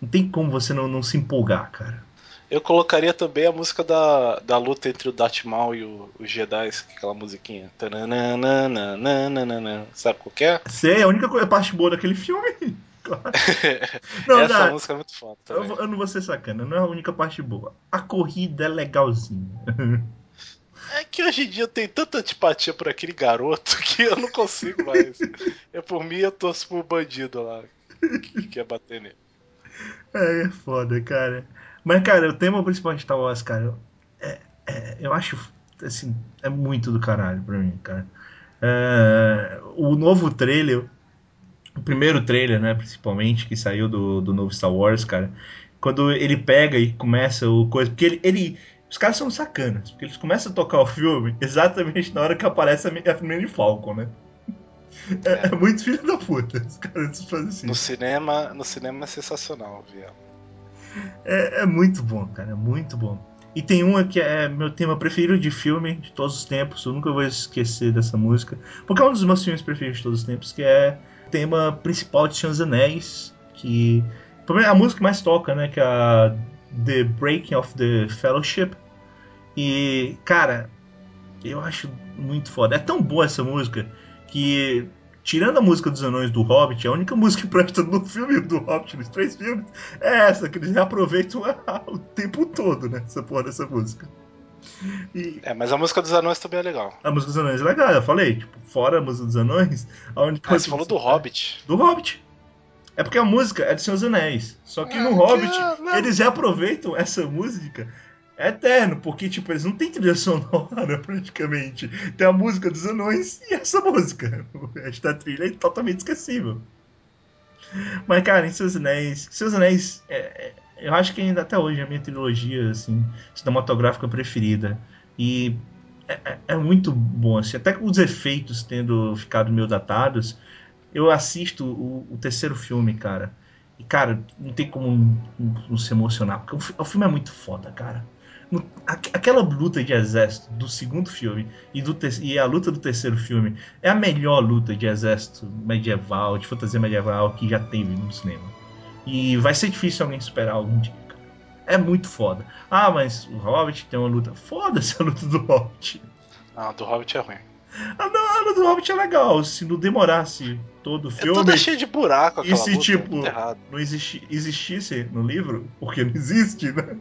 não tem como você não, não se empolgar, cara. Eu colocaria também a música da, da luta entre o Darth Maul e o, os Jedi, aquela musiquinha. Sabe qual que é? Sei, é a única parte boa daquele filme. Claro. não, Essa não, música é muito foda. Eu, eu, não vou ser sacana, não é a única parte boa. A corrida é legalzinha. É que hoje em dia eu tenho tanta antipatia por aquele garoto que eu não consigo mais. é por mim eu torço pro bandido lá que quer bater nele. É, é foda, cara. Mas, cara, o tema principal de Star Wars, cara, é, é, eu acho, assim, é muito do caralho pra mim, cara. É, o novo trailer, o primeiro trailer, né, principalmente, que saiu do, do novo Star Wars, cara, quando ele pega e começa o coisa. Porque ele, ele os caras são sacanas, porque eles começam a tocar o filme exatamente na hora que aparece a Millennium Falcon, né? É, é. é, muito filho da puta. Os caras fazem assim. No cinema, no cinema é sensacional, viu? É, é muito bom, cara, é muito bom. E tem uma que é meu tema preferido de filme de todos os tempos, eu nunca vou esquecer dessa música, porque é um dos meus filmes preferidos de todos os tempos, que é o tema principal de Senhor dos Anéis, que a música que mais toca, né, que é a The Breaking of the Fellowship. E, cara, eu acho muito foda. É tão boa essa música que tirando a música dos anões do Hobbit, a única música que presta no filme do Hobbit, nos três filmes, é essa, que eles reaproveitam o tempo todo, né? Essa porra dessa música. E... É, mas a música dos anões também é legal. A música dos anões é legal, eu falei, tipo, fora a música dos anões, a única ah, você falou do Hobbit. Do Hobbit. É porque a música é de Seus Anéis. Só que no Hobbit, eles reaproveitam essa música é eterno, porque, tipo, eles não têm trilha sonora, praticamente. Tem a música dos anões e essa música. Esta trilha é totalmente esquecível. Mas, cara, em Seus Anéis... Seus Anéis, é, é, eu acho que ainda até hoje é a minha trilogia, assim, cinematográfica preferida. E é, é, é muito bom, assim, até com os efeitos tendo ficado meio datados, eu assisto o, o terceiro filme, cara, e, cara, não tem como não, não se emocionar, porque o, o filme é muito foda, cara aquela luta de exército do segundo filme e, do e a luta do terceiro filme é a melhor luta de exército medieval, de fantasia medieval que já teve no cinema. E vai ser difícil alguém superar algum dia. Cara. É muito foda. Ah, mas o Hobbit tem uma luta. Foda-se a luta do Hobbit. Ah, do Hobbit é ruim. Ah, não, a luta do Hobbit é legal. Se não demorasse todo o filme. É toda cheia de buraco E se, luta, tipo, não existi, existisse no livro, porque não existe, né?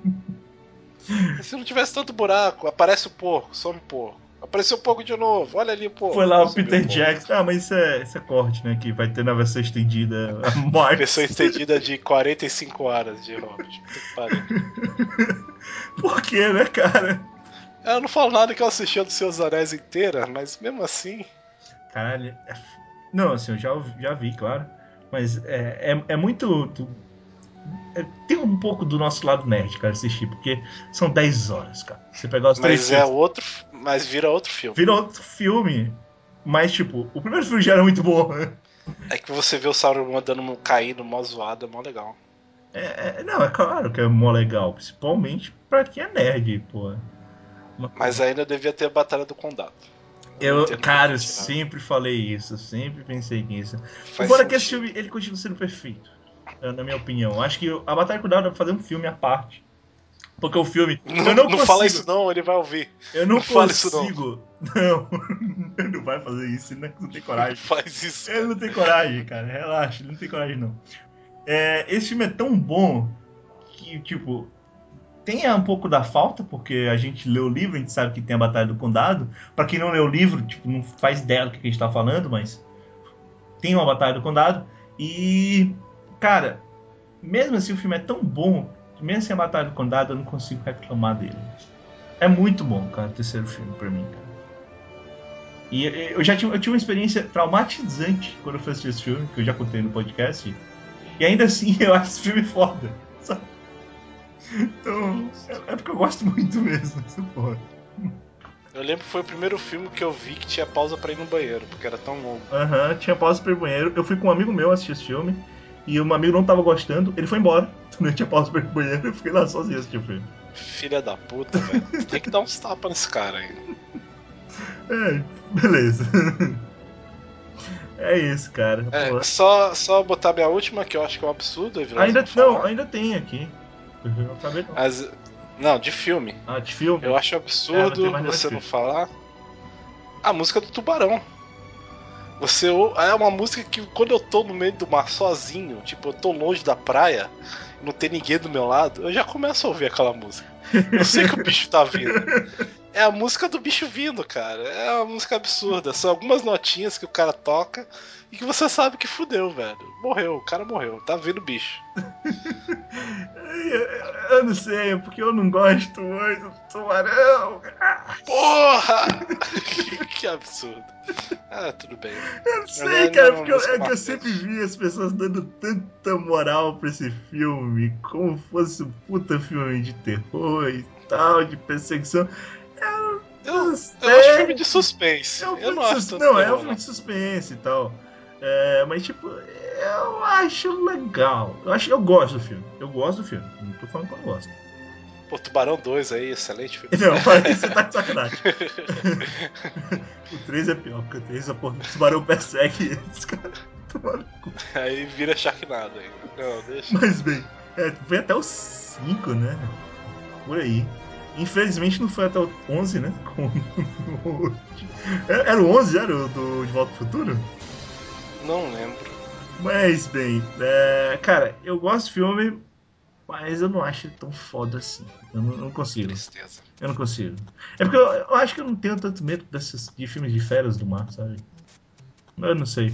Se não tivesse tanto buraco, aparece o porco, some o porco. Apareceu um pouco de novo, olha ali o porco. Foi lá o Peter Jackson. Ah, mas isso é, isso é corte, né? Que vai ter na versão estendida a morte. Versão estendida de 45 horas de Hobbit. Por que, né, cara? Eu não falo nada que eu assisti a dos seus anéis inteira, mas mesmo assim. Caralho. É não, assim, eu já, já vi, claro. Mas é, é, é muito. Tem um pouco do nosso lado nerd, cara, assistir, porque são 10 horas, cara. Você pegar os Mas é outro. Mas vira outro filme. Vira outro filme. Mas, tipo, o primeiro filme já era muito bom? É que você vê o Sauron dando caindo, mó zoado, é mó legal. É, é, não, é claro que é mó legal, principalmente pra quem é nerd, pô. Mas ainda devia ter a Batalha do Condado. Eu, cara, eu sempre falei isso, sempre pensei nisso. Faz Embora que esse filme ele continue sendo perfeito. É, na minha opinião. Acho que a Batalha com Dado dá pra fazer um filme à parte. Porque o filme. Não, eu não, não consigo, fala isso não, ele vai ouvir. Eu não, não consigo. Não. ele não vai fazer isso, ele não tem coragem. Não faz isso. Ele não tem coragem, cara. Relaxa, ele não tem coragem, não. É, esse filme é tão bom que, tipo, tem um pouco da falta, porque a gente lê o livro, a gente sabe que tem a Batalha do Condado. Para quem não lê o livro, tipo, não faz ideia do que a gente tá falando, mas tem uma Batalha do Condado. E, cara, mesmo assim o filme é tão bom, que mesmo sem a Batalha do Condado eu não consigo reclamar dele. É muito bom, cara, o terceiro filme pra mim, cara. E eu já tive, eu tive uma experiência traumatizante quando eu fui assistir esse filme, que eu já contei no podcast. E ainda assim eu acho esse filme foda. Sabe? Então, é, é porque eu gosto muito mesmo dessa porra. Eu lembro que foi o primeiro filme que eu vi que tinha pausa pra ir no banheiro, porque era tão longo. Aham, tinha pausa pra ir no banheiro. Eu fui com um amigo meu assistir esse filme. E um amigo não tava gostando, ele foi embora. Também tinha pausa pra ir banheiro, eu fiquei lá sozinho assistindo o filme. Filha da puta, velho. Tem que dar uns tapas nesse cara aí. É, beleza. É isso, cara. É, Pô, só, só botar minha última, que eu acho que é um absurdo. Ainda falar. não, ainda tem aqui. Eu acabei não. Mas, não, de filme. Ah, de filme? Eu acho É, não absurdo mais nada você não falar a música do Tubarão. Você é uma música que quando eu tô no meio do mar sozinho, tipo, eu tô longe da praia, não tem ninguém do meu lado, eu já começo a ouvir aquela música. Eu sei que o bicho tá vindo. É a música do bicho vindo, cara. É uma música absurda. São algumas notinhas que o cara toca e que você sabe que fudeu, velho. Morreu, o cara morreu. Tá vindo bicho. Eu, eu não sei, é porque eu não gosto muito do tubarão. Ah, Porra! que absurdo. Ah, tudo bem. Eu não sei, é cara, uma porque eu, é que eu sempre vi as pessoas dando tanta moral pra esse filme, como fosse um puta filme de terror e tal, de perseguição. Eu Eu, não eu acho filme de suspense. É um eu filme não de acho sus- tanto Não, é um filme de suspense e tal. É, mas tipo, eu acho legal. Eu, acho, eu gosto do filme. Eu gosto do filme. Não tô falando que eu não gosto. Pô, Tubarão 2 aí, excelente filme. Não, para isso, você tá de sacanagem. o 3 é pior, porque o 3 a porra do tubarão persegue eles, cara. Tomaram no cu. aí vira Sharknado aí. Não, deixa. Mas bem, é, foi até o 5, né? Por aí. Infelizmente não foi até o 11, né? Com... Era o 11 já, era o do De Volta ao Futuro? Não lembro. Mas bem, é, cara, eu gosto do filme, mas eu não acho ele tão foda assim. Eu não, não consigo. Tristeza. Eu não consigo. É porque eu, eu acho que eu não tenho tanto medo desses, de filmes de férias do mar, sabe? Eu não sei.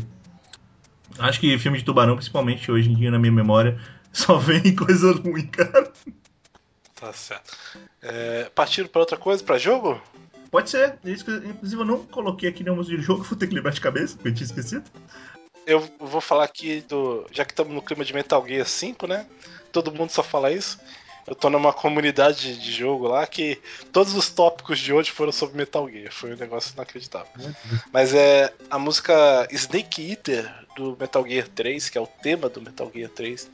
Acho que filme de tubarão, principalmente hoje em dia na minha memória, só vem coisa ruim, cara. Tá certo. É, partindo pra outra coisa, pra jogo? Pode ser. Inclusive eu não coloquei aqui nenhum de jogo, vou ter que lembrar de cabeça, porque eu tinha esquecido. Eu vou falar aqui do. Já que estamos no clima de Metal Gear 5, né? Todo mundo só fala isso. Eu tô numa comunidade de jogo lá que todos os tópicos de hoje foram sobre Metal Gear. Foi um negócio inacreditável. Mas é a música Snake Eater do Metal Gear 3, que é o tema do Metal Gear 3.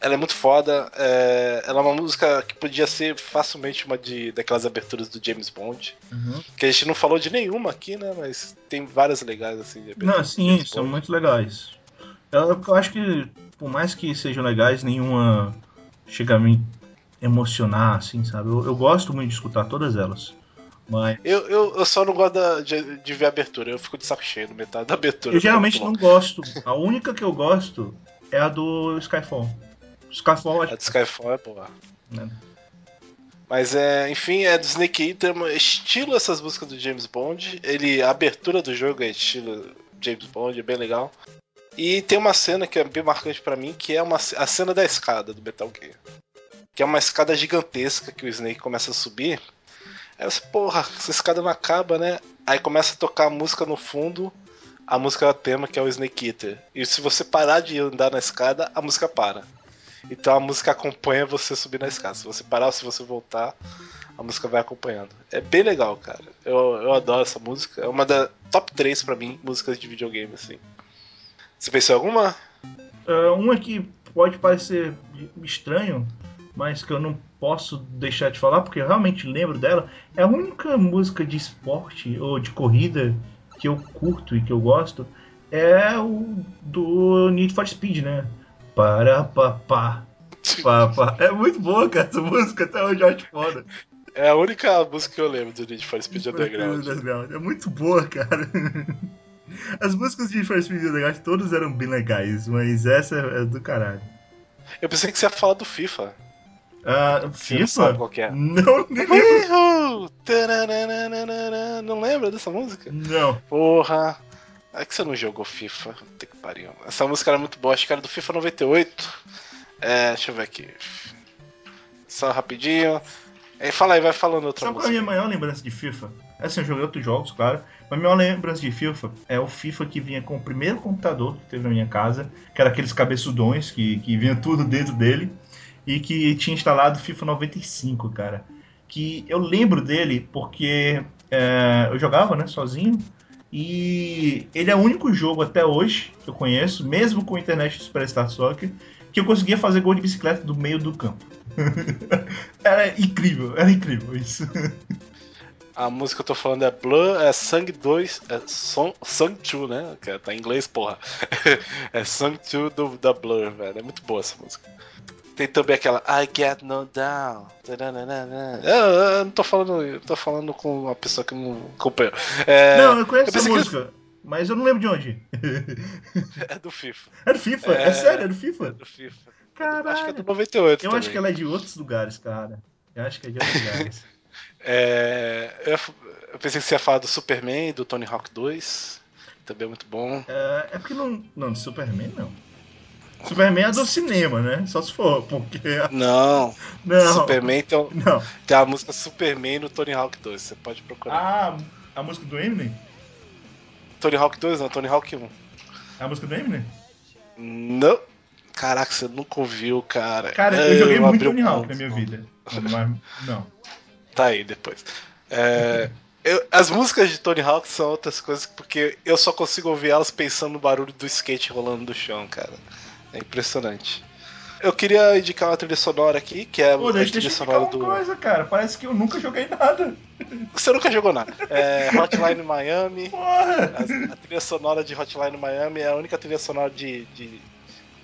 Ela é muito foda. é, Ela é uma música que podia ser facilmente uma de, daquelas aberturas do James Bond. Uhum. Que a gente não falou de nenhuma aqui, né? Mas tem várias legais assim Não, sim, são muito legais. Eu, eu acho que, por mais que sejam legais, nenhuma chega a me emocionar, assim, sabe? Eu, eu gosto muito de escutar todas elas. Mas Eu, eu, eu só não gosto da- de, de ver a abertura, eu fico de saco cheio no metade da abertura. eu geralmente não gosto. A única que eu gosto é a do Skyfall. Skyfall, acho A de Skyfall é boa. né? Mas é, enfim, é do Snake Eater, estilo essas músicas do James Bond. Ele, a abertura do jogo é estilo James Bond, é bem legal. E tem uma cena que é bem marcante pra mim, que é uma, a cena da escada do Metal Gear. Que é uma escada gigantesca que o Snake começa a subir. Aí você, porra, essa escada não acaba, né? Aí começa a tocar a música no fundo, a música tema que é o Snake Eater. E se você parar de andar na escada, a música para. Então a música acompanha você subir na escada. Se você parar ou se você voltar, a música vai acompanhando. É bem legal, cara. Eu, eu adoro essa música. É uma da top 3 pra mim, músicas de videogame, assim. Você pensou em alguma? É, uma que pode parecer estranho, mas que eu não posso deixar de falar, porque eu realmente lembro dela. É a única música de esporte ou de corrida que eu curto e que eu gosto. É o do Need for Speed, né? Para papá. Pá, pá. É muito boa, cara, essa música, até hoje eu acho foda. É a única música que eu lembro do Need for Speed Underground. Underground. É muito boa, cara. As músicas de Need for Speed Underground todas eram bem legais, mas essa é do caralho. Eu pensei que você ia falar do FIFA. Ah, não FIFA? que é. Não, nem lembro. Não lembra dessa música? Não. Porra! É que você não jogou FIFA. Puta que pariu. Essa música era muito boa, acho que era do FIFA 98. É, deixa eu ver aqui. Só rapidinho. É, fala aí, vai falando outra Sabe qual é a minha música. maior lembrança de FIFA? Assim, eu joguei outros jogos, claro. Mas a maior lembrança de FIFA é o FIFA que vinha com o primeiro computador que teve na minha casa, que era aqueles cabeçudões que, que vinha tudo dentro dele, e que tinha instalado o FIFA 95, cara. Que eu lembro dele porque é, eu jogava, né, sozinho, e ele é o único jogo até hoje que eu conheço, mesmo com a internet do Superstar Soccer, que eu conseguia fazer gol de bicicleta do meio do campo. era incrível, era incrível isso. A música que eu tô falando é Blur, é Sangue 2, é Song, Song 2, né? Que tá em inglês, porra. é Song 2 do, da Blur, velho. É muito boa essa música. Tem também aquela I Get No Down. Eu, eu não tô falando, eu tô falando com uma pessoa que não acompanhou. É, Não, eu conheço essa pensei que- música, mas eu não lembro de onde. É do FIFA. É do FIFA? É, É. sério, é do É FIFA? do FIFA. Caralho. Acho que é do 98 Eu também. acho que ela é de outros lugares, cara. Eu acho que é de outros lugares. É, eu, eu pensei que você ia falar do Superman, do Tony Hawk 2. Também é muito bom. É, é porque não. Não, de Superman não. Superman é do cinema, né? Só se for, porque. Não, Não. Superman tem, um- Não. tem a música Superman no Tony Hawk 2. Você pode procurar. Ah, a música do Eminem? Tony Hawk 2 não, Tony Hawk 1. É a música do Eminem? Não. Caraca, você nunca ouviu, cara. Cara, eu joguei muito abri o Tony Hawk na minha vida. Mas, não. Tá aí depois. É, eu- as músicas de Tony Hawk são outras coisas porque eu só consigo ouvir elas pensando no barulho do skate rolando do chão, cara. É impressionante. Eu queria indicar uma trilha sonora aqui, que é Pô, a trilha sonora do. coisa, cara. Parece que eu nunca joguei nada. Você nunca jogou nada. É Hotline Miami. Porra! A, a trilha sonora de Hotline Miami é a única trilha sonora de, de,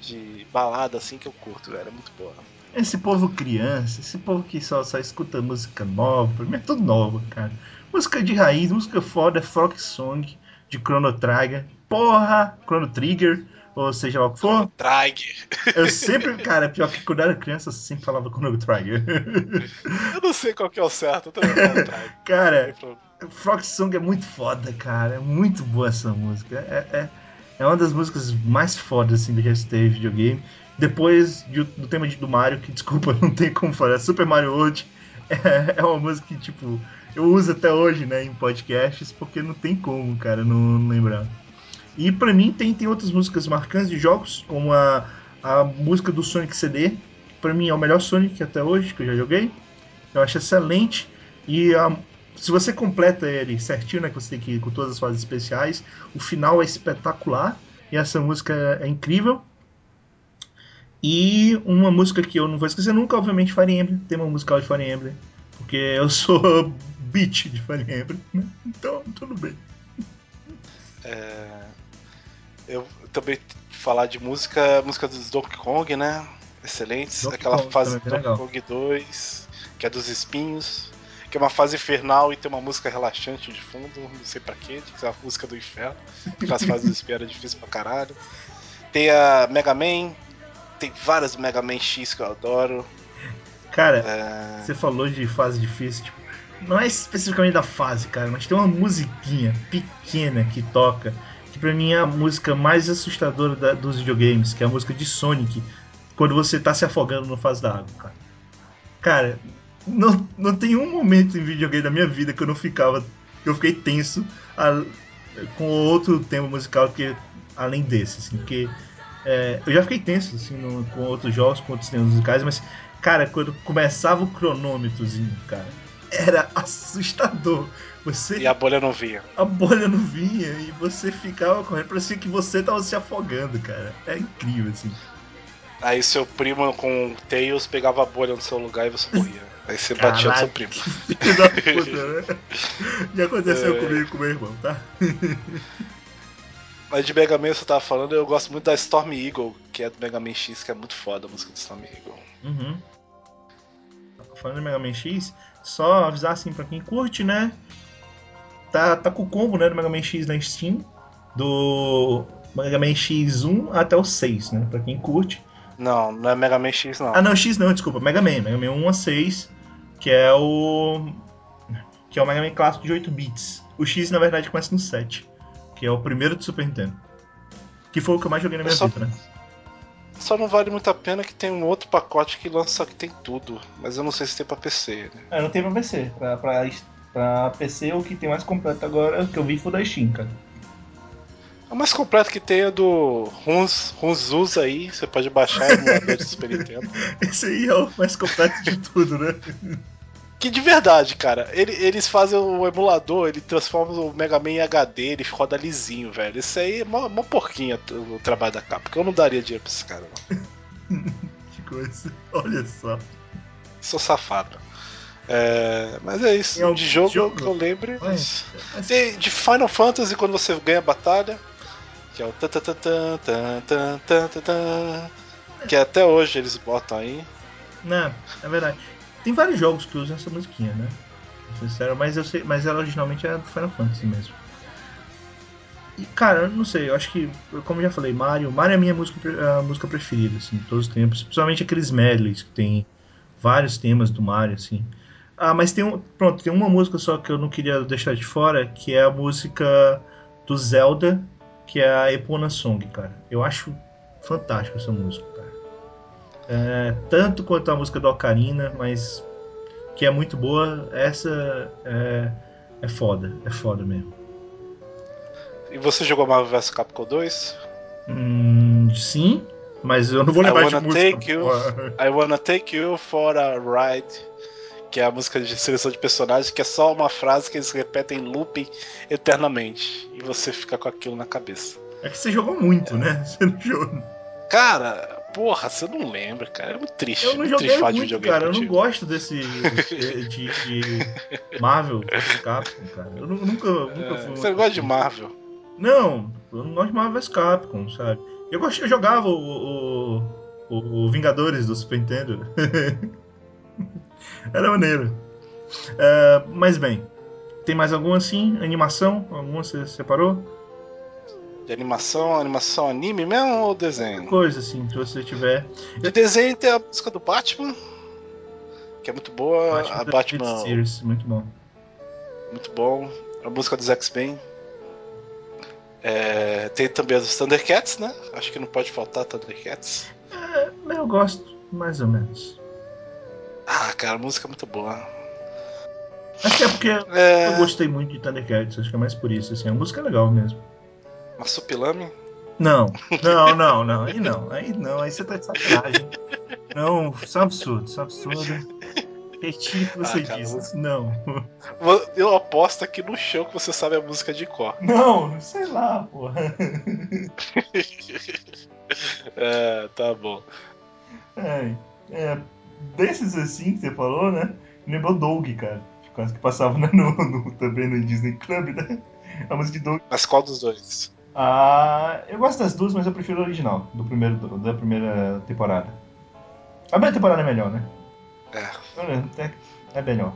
de balada assim que eu curto, velho. É muito boa. Esse povo criança, esse povo que só, só escuta música nova, pra mim é tudo novo, cara. Música de raiz, música foda, folk song, de Chrono Trigger. Porra! Chrono Trigger, ou seja lá o que for. Eu sempre, cara, pior que quando eu era criança, eu sempre falava Chrono Trigger. Eu não sei qual que é o certo, eu também falo cara, Frog Song é muito foda, cara. É muito boa essa música. É, é, é uma das músicas mais fodas assim, que já teve videogame. Depois de- do tema de- do Mario, que desculpa, não tem como falar. Super Mario World é, é uma música que, tipo, eu uso até hoje, né, em podcasts, porque não tem como, cara, não, não lembrar. E pra mim tem, tem outras músicas marcantes de jogos, como a, a música do Sonic CD. Pra mim é o melhor Sonic até hoje que eu já joguei. Eu acho excelente. E a, se você completa ele certinho, né? Que você tem que ir com todas as fases especiais, o final é espetacular. E essa música é incrível. E uma música que eu não vou esquecer nunca, obviamente, Fire Emblem, tema musical de Fire Emblem. Porque eu sou beat de Fire Emblem, né? Então, tudo bem. É, eu também falar de música, música dos Donkey Kong, né? Excelentes. Donkey Aquela Kong fase também é Donkey. Kong 2, que é dos espinhos, que é uma fase infernal e tem uma música relaxante de fundo, não sei pra quê, que ser a música do inferno, porque as fases do espinho era difícil pra caralho. Tem a Mega Man, tem várias Mega Man X que eu adoro. Cara, É, Você falou de fase difícil, tipo, não é especificamente da fase, cara, mas tem uma musiquinha pequena que toca, que pra mim é a música mais assustadora da- dos videogames, que é a música de Sonic, quando você tá se afogando no fase da água, cara. Cara, não, não tem um momento em videogame da minha vida que eu não ficava, eu fiquei tenso a- com outro tema musical que além desse, assim, porque é, eu já fiquei tenso assim, no- com outros jogos, com outros temas musicais, mas Cara, quando começava o cronômetrozinho, cara, era assustador. Você, e a bolha não vinha. a bolha não vinha e você ficava correndo, parecia que você tava se afogando, cara. É incrível, assim. Aí seu primo com o Tails pegava a bolha no seu lugar e você morria. Aí você batia no seu primo. Filho da puta, né? E aconteceu É. comigo e com meu irmão, tá? Mas de Mega Man você tava falando, eu gosto muito da Storm Eagle, que é do Mega Man X, que é muito foda a música do Storm Eagle. Uhum. Falando em Mega Man X, só avisar assim pra quem curte, né? Tá, tá com o combo né, do Mega Man X na Steam, do Mega Man X1 até o 6, né? Pra quem curte. Não, não é Mega Man X, não. Ah, não, X não, desculpa. Mega Man. Mega Man 1 a 6, que é o. Que é o Mega Man clássico de 8 bits. O X, na verdade, começa no 7, que é o primeiro do Super Nintendo. Que foi o que eu mais joguei na minha só... vida, né? Só não vale muito a pena que tem um outro pacote que lança que tem tudo. Mas eu não sei se tem pra PC, né? É, não tem pra PC. Pra, pra, pra PC, o que tem mais completo agora que eu vi foi da Steam, cara. O mais completo que tem é do Runs, Runzus aí, você pode baixar emulador de Super Nintendo. Esse aí é o mais completo de tudo, né? Que de verdade, cara, ele, eles fazem o emulador, ele transforma o Mega Man em HD, ele roda lisinho, velho. Isso aí é mó, mó porquinha o trabalho da capa, porque eu não daria dinheiro pra esse cara, não. que coisa, olha só. Sou safado. É, mas é isso. De jogo, jogo, que eu lembro. Mas... É assim. De, de, Final Fantasy, quando você ganha a batalha, que é o. Tan, tan, tan, que até hoje eles botam aí. Não, é verdade. Tem vários jogos que usam essa musiquinha, né? Sincero, mas eu sei, mas ela originalmente era do Final Fantasy mesmo. E cara, eu não sei, eu acho que, como já falei, Mario, Mario é a minha música, a música preferida, assim, de todos os tempos, principalmente aqueles medleys que tem vários temas do Mario, assim. Ah, mas tem um, pronto, tem uma música só que eu não queria deixar de fora, que é a música do Zelda, que é a Epona Song, cara. Eu acho fantástica essa música, cara. É, tanto quanto a música do Ocarina, mas que é muito boa, essa é, é foda, é foda mesmo. E você jogou Marvel vs Capcom 2? Hum, sim, mas eu não vou I lembrar de wanna música. take you. I wanna take you for a ride. Que é a música de seleção de personagens, que é só uma frase que eles repetem em looping eternamente. E você fica com aquilo na cabeça. É que você jogou muito, né? Você não jogou. Cara, porra, você não lembra, cara. É muito triste. Eu não joguei triste falar de muito, videogame cara. Eu não contigo. gosto desse de, de, Marvel Capcom, cara. Eu nu- nunca, nunca É, fui. você não gosta de Marvel. Não, eu não gosto de Marvel vs Capcom, sabe? Eu, gost... eu jogava o, o, o- o Vingadores do Super Nintendo. Era maneiro. É, mas bem, tem mais algum assim? Animação? Alguma você separou? De animação, animação anime mesmo ou desenho? Coisa assim, se você tiver. De desenho tem a música do Batman, que é muito boa. Batman a Batman, Series, muito bom. muito bom. A música dos X-Men. É, tem também a dos Thundercats, né? Acho que não pode faltar Thundercats. É, eu gosto, mais ou menos. Ah, cara, a música é muito boa. Acho que é porque É, eu gostei muito de Thundercats, acho que é mais por isso, assim, a música é legal mesmo. Marsupilame. Não, não, não, não, aí não, aí não, aí você tá de sacanagem. Não, isso é um absurdo, isso é um absurdo. Retire o que você Ah, cara, disse. Não. Eu aposto aqui no chão que você sabe a música de cor. Não, sei lá, porra. É, tá bom. É, é, desses assim que você falou, né? Me lembrou Doug, cara. Quase que passava né, no, no- também no Disney Club, né? A música de Doug. Mas qual dos dois? Ah, eu gosto das duas, mas eu prefiro a original, do primeiro, da primeira temporada. A primeira temporada é melhor, né? É. É, é melhor.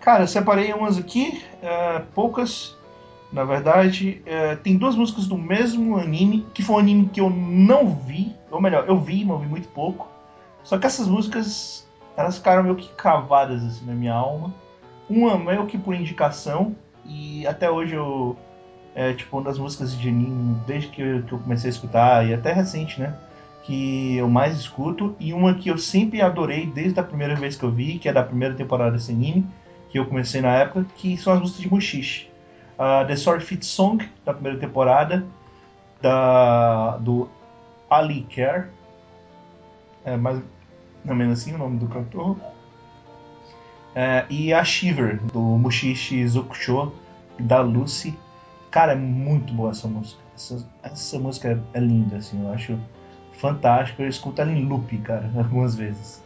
Cara, eu separei umas aqui, é, poucas, na verdade. É, tem duas músicas do mesmo anime, que foi um anime que eu não vi, ou melhor, eu vi, mas eu vi muito pouco. Só que essas músicas, elas ficaram meio que cavadas assim na minha alma. Uma meio que por indicação, e até hoje eu. É tipo uma das músicas de anime, desde que eu, que eu comecei a escutar, e até recente, né? que eu mais escuto e uma que eu sempre adorei desde a primeira vez que eu vi, que é da primeira temporada desse anime, que eu comecei na época, que são as músicas de Mushishi. Uh, The Sword Fit Song, da primeira temporada, da, do Ali Care, é mais ou menos assim o nome do cantor, É, e a Shiver, do Mushishi Zokusho, da Lucy. Cara, é muito boa essa música. Essa, essa música é, linda, assim, eu acho fantástico. Eu escuto ela em loop, cara, algumas vezes.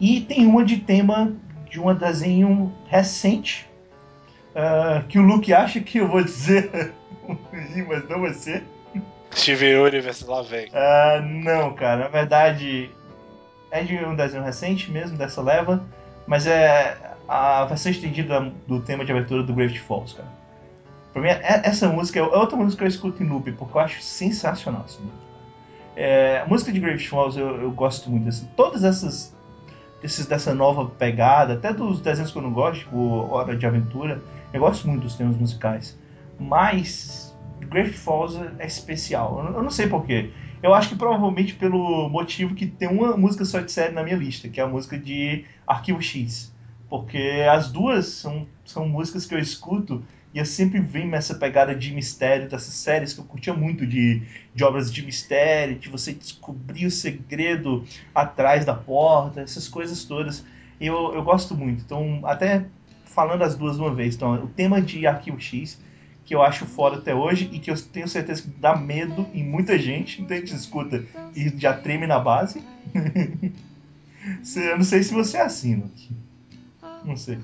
E tem uma de tema de um desenho recente uh, que o Luke acha que eu vou dizer, mas não vai ser. Steve Universe lá vem. Uh, não, cara, na verdade é de um desenho recente mesmo, dessa leva, mas é a versão estendida do tema de abertura do Gravity Falls, cara. Pra mim, essa música é outra música que eu escuto em loop, porque eu acho sensacional essa música. É, a música de Great Falls eu, eu gosto muito. Assim, todas essas desses, dessa nova pegada, até dos desenhos que eu não gosto, tipo Hora de Aventura, eu gosto muito dos temas musicais. Mas Great Falls é especial. Eu não sei porquê. Eu acho que provavelmente pelo motivo que tem uma música só de série na minha lista, que é a música de Arquivo X. Porque as duas são, são músicas que eu escuto e eu sempre vim nessa pegada de mistério dessas séries que eu curtia muito de, de obras de mistério, de você descobrir o segredo atrás da porta, essas coisas todas. Eu, eu gosto muito. Então, até falando as duas de uma vez. Então, o tema de Arquivo X, que eu acho foda até hoje e que eu tenho certeza que dá medo em muita gente. Então a gente escuta e já treme na base. eu não sei se você é assim, Luke. Não sei.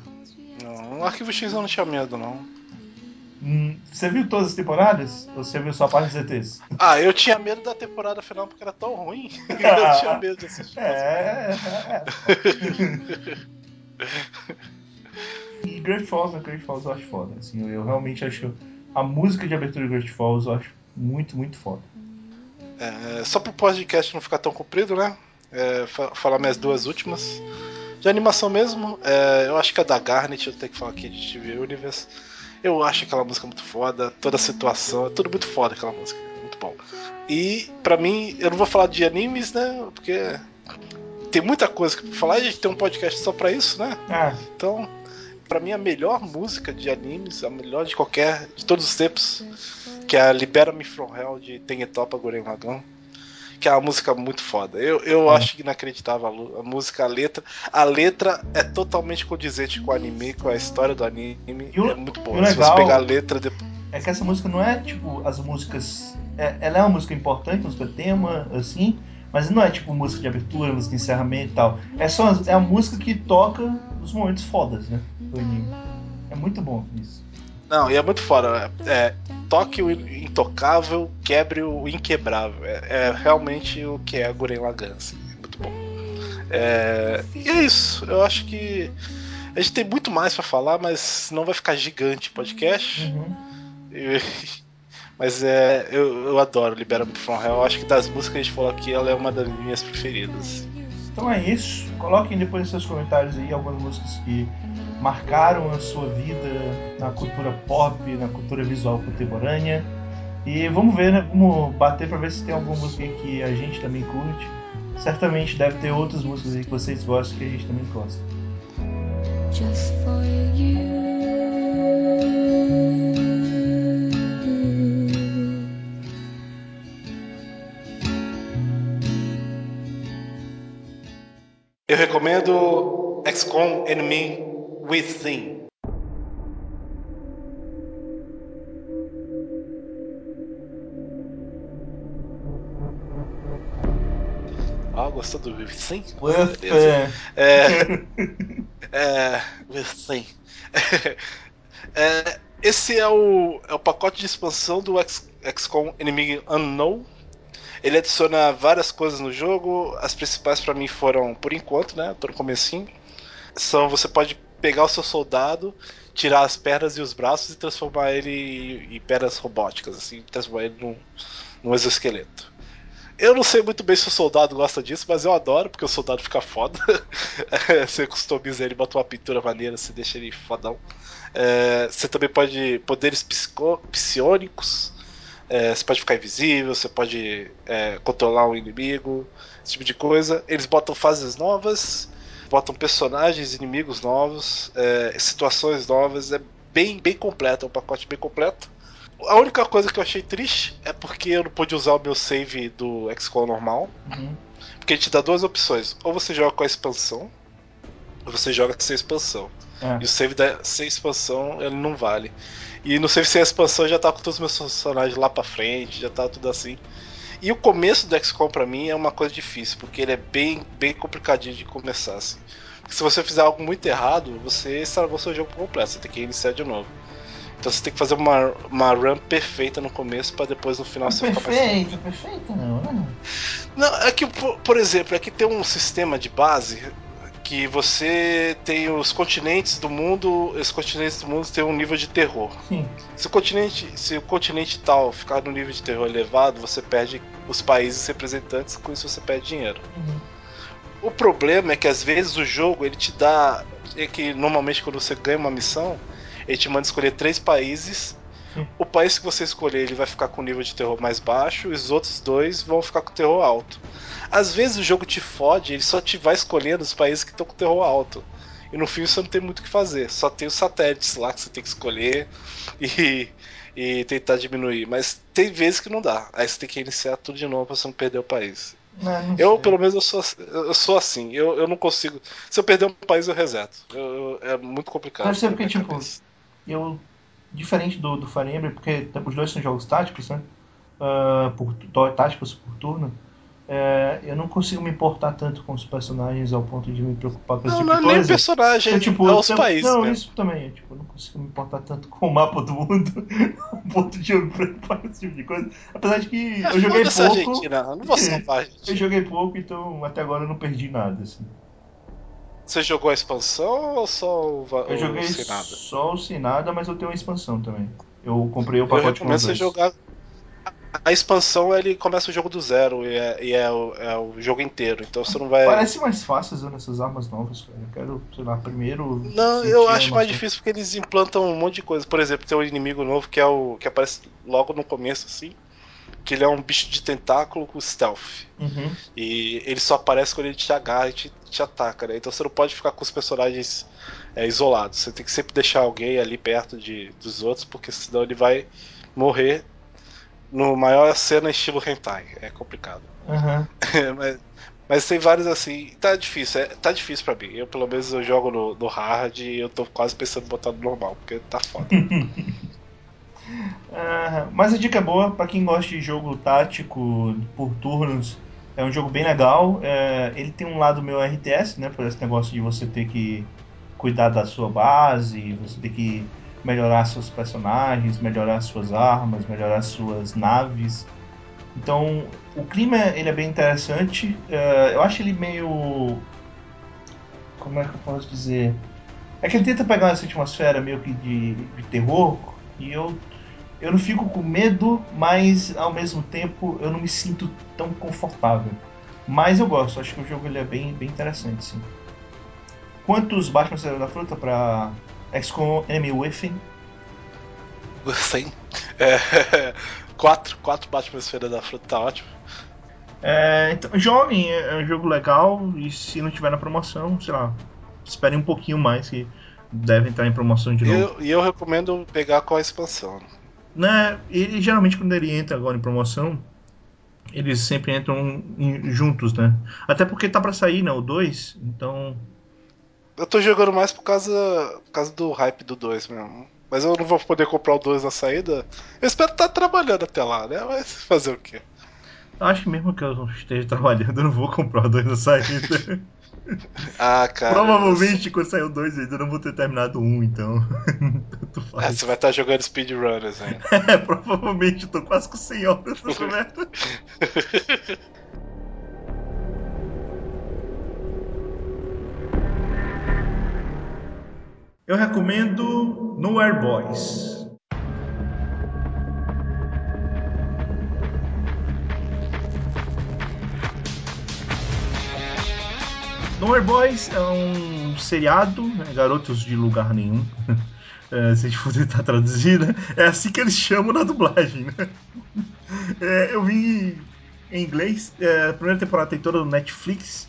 Não, o Arquivo X eu não tinha medo, não. Hum, você viu todas as temporadas? Ou você viu só a parte dos ETs? Ah, eu tinha medo da temporada final porque era tão ruim. eu tinha medo de assistir. É, é, é. e Great Falls, né? Great Falls eu acho foda. Assim, eu realmente acho a música de abertura de Great Falls eu acho muito, muito foda. É, só pro podcast não ficar tão comprido, né? É, falar minhas duas últimas. De animação mesmo, é, eu acho que a da Garnet, eu tenho que falar aqui de TV Universe. Eu acho aquela música muito foda, toda a situação, é tudo muito foda aquela música, muito bom. E para mim, eu não vou falar de animes, né? Porque tem muita coisa pra falar, a gente tem um podcast só pra isso, né? Ah. Então, para mim a melhor música de animes, a melhor de qualquer, de todos os tempos, que é a Libera Me From Hell de Tengetopa Guren Lagan que é uma música muito foda. Eu, eu é. acho inacreditável a, a, música, a letra. A letra é totalmente condizente com o anime, com a história do anime. O, é muito bom. Se você pegar a letra depois. É que essa música não é tipo as músicas. É, ela é uma música importante, música tema, assim, mas não é tipo música de abertura, música de encerramento e tal. É só é a música que toca nos momentos fodas, né? Do anime. É muito bom isso. Não, e é muito foda. É, toque o intocável, quebre o inquebrável. É, é realmente o que é a Guren Lagann. Assim. É muito bom. É, e é isso. Eu acho que a gente tem muito mais para falar, mas não vai ficar gigante o podcast. Uhum. E, mas é, eu, eu adoro Libera Me From Hell. Eu acho que das músicas que a gente falou aqui, ela é uma das minhas preferidas. Então é isso. Coloquem depois nos seus comentários aí algumas músicas que marcaram a sua vida na cultura pop, na cultura visual contemporânea. E vamos ver, né? Vamos bater para ver se tem alguma música que a gente também curte. Certamente deve ter outras músicas aí que vocês gostam que a gente também gosta. Just for you. Eu recomendo XCOM Enemy Within. Ah, gostou do Within? Within. É, é, Within. É, esse é o, é o pacote de expansão do XCOM Enemy Unknown. Ele adiciona várias coisas no jogo. As principais para mim foram, por enquanto, né? Tô no comecinho. São você pode pegar o seu soldado, tirar as pernas e os braços e transformar ele em pernas robóticas, assim, transformar ele num, num exoesqueleto. Eu não sei muito bem se o soldado gosta disso, mas eu adoro, porque o soldado fica foda. você customiza ele, bota uma pintura maneira, você deixa ele fodão. É, você também pode poderes psico, psionicos. É, você pode ficar invisível, você pode é, controlar um inimigo, esse tipo de coisa. Eles botam fases novas botam personagens, inimigos novos, é, situações novas. É bem, bem completo, é um pacote bem completo. A única coisa que eu achei triste é porque eu não pude usar o meu save do XCOM normal. Uhum. Porque ele te dá duas opções. Ou você joga com a expansão, ou você joga sem expansão. É. E o save da, sem expansão ele não vale. E no save sem expansão já tá com todos os meus personagens lá pra frente, já tá tudo assim. E o começo do XCOM para mim é uma coisa difícil, porque ele é bem, bem complicadinho de começar, assim. Porque se você fizer algo muito errado, você estragou seu jogo completo, você tem que iniciar de novo. Então você tem que fazer uma, uma run perfeita no começo para depois no final é você perfeito, ficar mais. Perfeito, perfeito, não, não. Não, é que, por, por exemplo, aqui tem um sistema de base que você tem os continentes do mundo, os continentes do mundo têm um nível de terror. Sim. Se o continente, se o continente tal ficar no nível de terror elevado, você perde os países representantes, com isso você perde dinheiro. Uhum. O problema é que às vezes o jogo ele te dá, é que normalmente quando você ganha uma missão, ele te manda escolher três países. O país que você escolher ele vai ficar com nível de terror mais baixo, e os outros dois vão ficar com terror alto. Às vezes o jogo te fode, ele só te vai escolhendo os países que estão com terror alto. E no fim você não tem muito o que fazer, só tem os satélites lá que você tem que escolher e, e tentar diminuir. Mas tem vezes que não dá, aí você tem que iniciar tudo de novo pra você não perder o país. É, não Eu, pelo menos, eu sou, eu sou assim. Eu, eu não consigo. Se eu perder um país, eu reseto. Eu- eu- é muito complicado. Deve ser porque, tipo, eu diferente do, do Fire Emblem, porque os dois são jogos táticos, né? Ah, por, táticos por turno. é, eu não consigo me importar tanto com os personagens ao ponto de me preocupar com esse Não, tipo não é de nem personagem, Eu, tipo, é os eu- países. Não, mesmo. isso também. Eu, tipo, eu não consigo me importar tanto com o mapa do mundo ao ponto de eu me preocupar com esse tipo de coisa. Apesar de que É, eu joguei pouco. Argentina, eu não vou salvar a Eu joguei pouco, então até agora eu não perdi nada. Assim. Você jogou a expansão ou só o, Eu joguei sem nada? só o sem nada, mas eu tenho uma expansão também. Eu comprei o Eu pacote com os você dois. jogar. A expansão ele começa o jogo do zero e é, e é o, é o jogo inteiro, então você não vai. Parece mais fácil usando essas armas novas, cara. Eu quero, sei lá, primeiro. Não, eu a acho mais difícil porque eles implantam um monte de coisa. Por exemplo, tem um inimigo novo que é o. que aparece logo no começo, assim. Que ele é um bicho de tentáculo com stealth. Uhum. E ele só aparece quando ele te agarra e te, te ataca, né? Então você não pode ficar com os personagens é, isolados. Você tem que sempre deixar alguém ali perto de, dos outros, porque senão ele vai morrer no maior cena estilo hentai. É complicado. Aham. mas, mas tem vários assim. Tá difícil, é, tá difícil pra mim. Eu pelo menos eu jogo no, no hard e eu tô quase pensando em botar no normal, porque tá foda. Mas a dica é boa pra quem gosta de jogo tático por turnos. É um jogo bem legal. É, ele tem um lado meio RTS, né? Por esse negócio de você ter que cuidar da sua base, você ter que melhorar seus personagens, melhorar suas armas, melhorar suas naves. Então, o clima ele é bem interessante. É, eu acho ele meio. Como é que eu posso dizer? É que ele tenta pegar essa atmosfera meio que de, de terror e eu eu não fico com medo, mas ao mesmo tempo eu não me sinto tão confortável. Mas eu gosto, acho que o jogo ele é bem, bem interessante, sim. Quantos Batman saíram da fruta pra XCOM Enemy Within? Gostei. É, quatro, quatro Batman Esfera da Fruta tá ótimo. É, então, joguem, é é um jogo legal e se não tiver na promoção, sei lá, esperem um pouquinho mais que deve entrar em promoção de E novo. eu, e eu recomendo pegar com a expansão. Né, ele geralmente quando ele entra agora em promoção, eles sempre entram em- juntos, né? Até porque tá pra sair, né, o 2, então Eu tô jogando mais por causa, por causa do hype do 2 mesmo. Mas eu não vou poder comprar o 2 na saída. Eu espero estar trabalhando até lá, né? Mas fazer o quê? acho que mesmo que eu esteja trabalhando, eu não vou comprar o 2 na saída. Ah, cara. Provavelmente quando sair o 2 eu ainda não vou ter terminado 1, então tanto Ah, faz. você vai estar jogando speedrunners ainda. É, provavelmente tô quase com 100 horas nessa merda. Eu recomendo Nowhere Boys. Nowhere Boys é um seriado, né, garotos de lugar nenhum. É, se a gente for tentar traduzir, né? É assim que eles chamam na dublagem, né? É, eu vi em inglês, é, a primeira temporada tem toda no Netflix.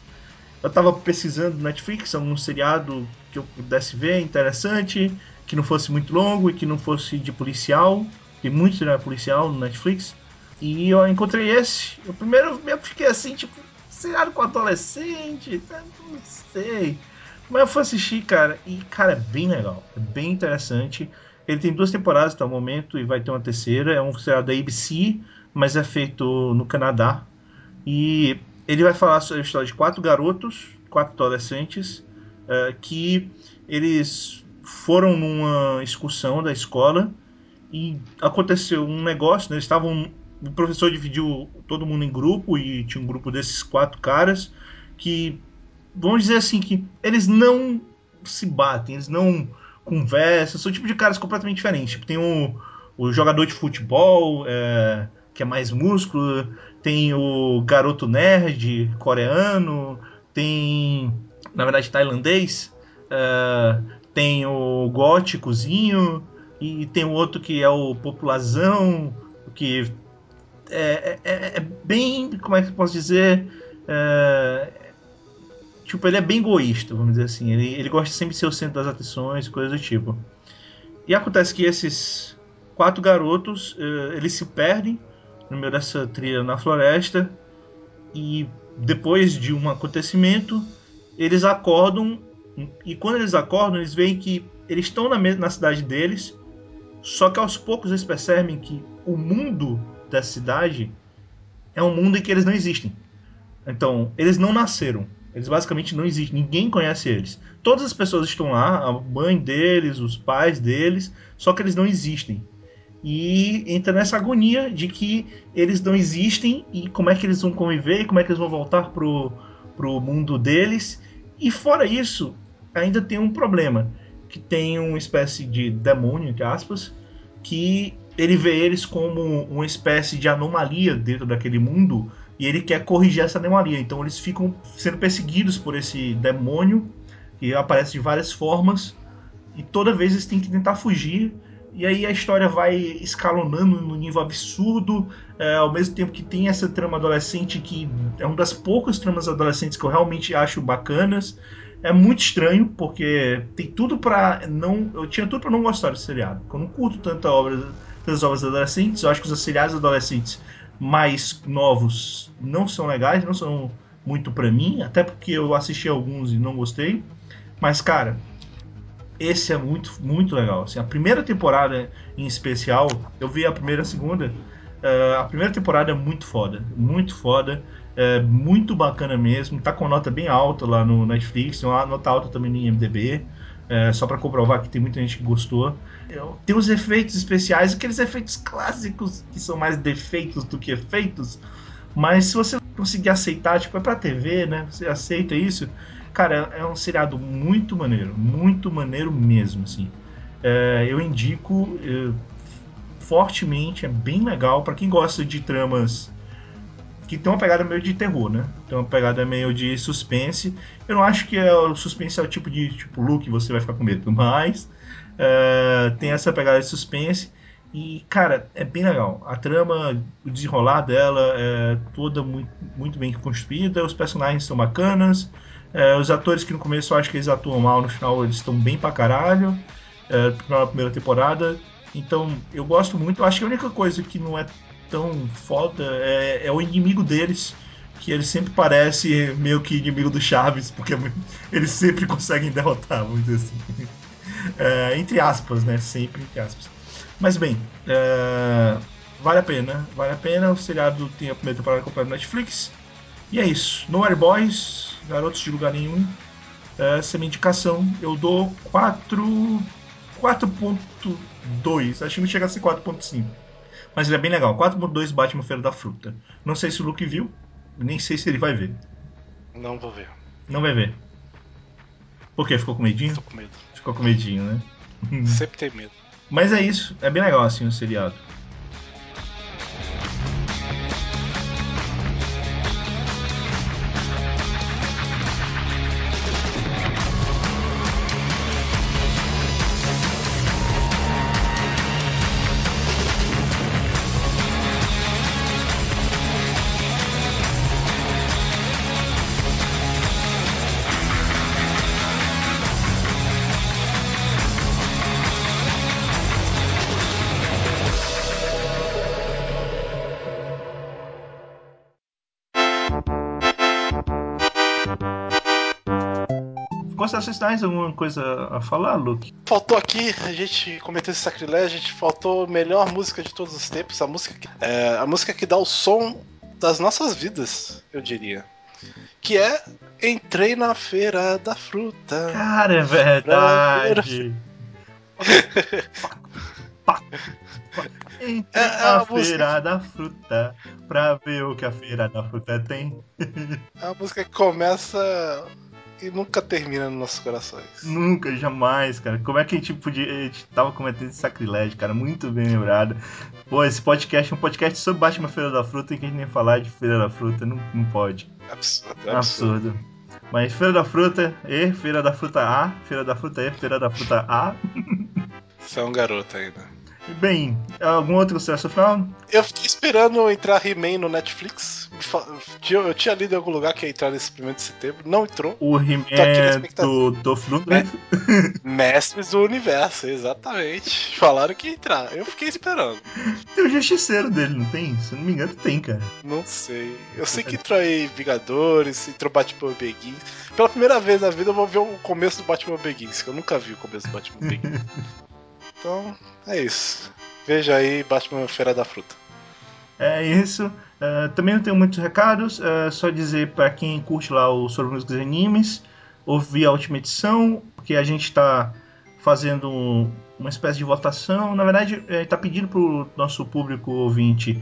Eu tava pesquisando no Netflix algum seriado que eu pudesse ver, interessante, que não fosse muito longo e que não fosse de policial. Tem muito seriado policial no Netflix. E eu encontrei esse. Eu primeiro eu fiquei assim, tipo, seriado com adolescente, tá? não sei. Mas eu fui assistir, cara, e, cara, é bem legal. É bem interessante. Ele tem duas temporadas até o momento e vai ter uma terceira. É um seriado da ABC, mas é feito no Canadá. E ele vai falar sobre a história de quatro garotos, quatro adolescentes, eh, que eles foram numa excursão da escola e aconteceu um negócio, né? Eles estavam. O professor dividiu todo mundo em grupo e tinha um grupo desses quatro caras que vamos dizer assim, que eles não se batem, eles não conversam, são tipo de caras completamente diferentes. Tipo, tem o, o jogador de futebol, é, que é mais músculo, tem o garoto nerd coreano, tem, na verdade, tailandês, é, tem o góticozinho, e tem o outro que é o populazão, que é, é, é bem, como é que eu posso dizer, é, tipo, ele é bem egoísta, vamos dizer assim. Ele, ele gosta sempre de ser o centro das atenções, coisas do tipo. E acontece que esses quatro garotos, uh, eles se perdem no meio dessa trilha na floresta e depois de um acontecimento, eles acordam e quando eles acordam, eles veem que eles estão na, na cidade deles, só que aos poucos eles percebem que o mundo da cidade é um mundo em que eles não existem. Então, eles não nasceram. Eles basicamente não existem, ninguém conhece eles. Todas as pessoas estão lá, a mãe deles, os pais deles, só que eles não existem. E entra nessa agonia de que eles não existem e como é que eles vão conviver, como é que eles vão voltar pro, pro mundo deles. E fora isso, ainda tem um problema, que tem uma espécie de demônio, entre aspas, que ele vê eles como uma espécie de anomalia dentro daquele mundo e ele quer corrigir essa anomalia. Então eles ficam sendo perseguidos por esse demônio que aparece de várias formas e toda vez eles têm que tentar fugir. E aí a história vai escalonando no nível absurdo, é, ao mesmo tempo que tem essa trama adolescente que é uma das poucas tramas adolescentes que eu realmente acho bacanas. É muito estranho, porque tem tudo para não. Eu tinha tudo para não gostar desse seriado. Eu não curto tanta obra, tantas obras adolescentes. Eu acho que os seriados adolescentes mais novos não são legais, não são muito para mim, até porque eu assisti alguns e não gostei. Mas, cara, esse é muito, muito legal. Assim, a primeira temporada em especial, eu vi a primeira e a segunda. Uh, a primeira temporada é muito foda, muito foda, é muito bacana mesmo. Tá com nota bem alta lá no Netflix, tem uma nota alta também no IMDb, é, só para comprovar que tem muita gente que gostou. Tem os efeitos especiais, aqueles efeitos clássicos que são mais defeitos do que efeitos, mas se você conseguir aceitar, tipo, é pra TV, né? Você aceita isso, cara, é um seriado muito maneiro, muito maneiro mesmo, assim. É, eu indico fortemente, é bem legal para quem gosta de tramas que tem uma pegada meio de terror, né? Tem uma pegada meio de suspense. Eu não acho que é, o suspense é o tipo de tipo look que você vai ficar com medo, mas é, tem essa pegada de suspense. E, cara, é bem legal. A trama, o desenrolar dela é toda muito, muito bem construída, os personagens são bacanas. É, os atores que no começo eu acho que eles atuam mal, no final eles estão bem pra caralho. É, na primeira temporada. Então, eu gosto muito. Eu acho que a única coisa que não é tão foda é, é o inimigo deles, que ele sempre parece meio que inimigo do Chaves, porque é eles sempre conseguem derrotar, vamos dizer assim. É, entre aspas, né? Sempre entre aspas. Mas bem, é, vale a pena, vale a pena. O seriado tem a primeira temporada completa no Netflix. E é isso. No Air Boys, Garotos de Lugar Nenhum. Essa é minha indicação. Eu dou 4. 4.2. Acho que não chega a ser 4.5. Mas ele é bem legal. 4.2 Batman Feira da Fruta. Não sei se o Luke viu, nem sei se ele vai ver. Não vou ver. Não vai ver. Por quê? Ficou com medinho? Tô com medo. Ficou com medinho, né? Sempre tem medo. Mas é isso. É bem legal assim o seriado. Considerações finais, alguma coisa a falar, Luke? Faltou aqui, a gente cometeu esse sacrilégio, a gente faltou a melhor música de todos os tempos, a música que, é, a música que dá o som das nossas vidas, eu diria. Que é Entrei na Feira da Fruta. Cara, é verdade. Entrei é, na é Feira da Fruta pra ver o que a Feira da Fruta tem. É uma música que começa e nunca termina nos nossos corações. Nunca, jamais, cara. Como é que a gente podia. A gente tava cometendo esse sacrilégio, cara? Muito bem lembrado. Pô, esse podcast é um podcast sobre Batman Feira da Fruta e que a gente nem falar de Feira da Fruta. Não, não pode. Absurdo, absurdo. absurdo. Mas Feira da Fruta E, Feira da Fruta A, Feira da Fruta E, Feira da Fruta A. Você é um garoto ainda. Bem, algum outro sucesso final? Eu fiquei esperando entrar He-Man no Netflix. Eu tinha lido em algum lugar que ia entrar nesse primeiro de setembro. Não entrou. O He-Man do Dolph Lundgren? Mestres do Universo, exatamente. Falaram que ia entrar. Eu fiquei esperando. Tem o Justiceiro dele, não tem? Se não me engano, tem, cara. Não sei. Eu sei que entrou aí Vingadores, entrou Batman Begins. Pela primeira vez na vida eu vou ver o começo do Batman Begins, que eu nunca vi o começo do Batman Begins. Então, é isso. Veja aí Batman Feira da Fruta. É isso. Uh, também não tenho muitos recados. Uh, só dizer para quem curte lá o Sobre Músicos e Animes, ouvir a última edição, porque a gente está fazendo um, uma espécie de votação. Na verdade, está pedindo para o nosso público ouvinte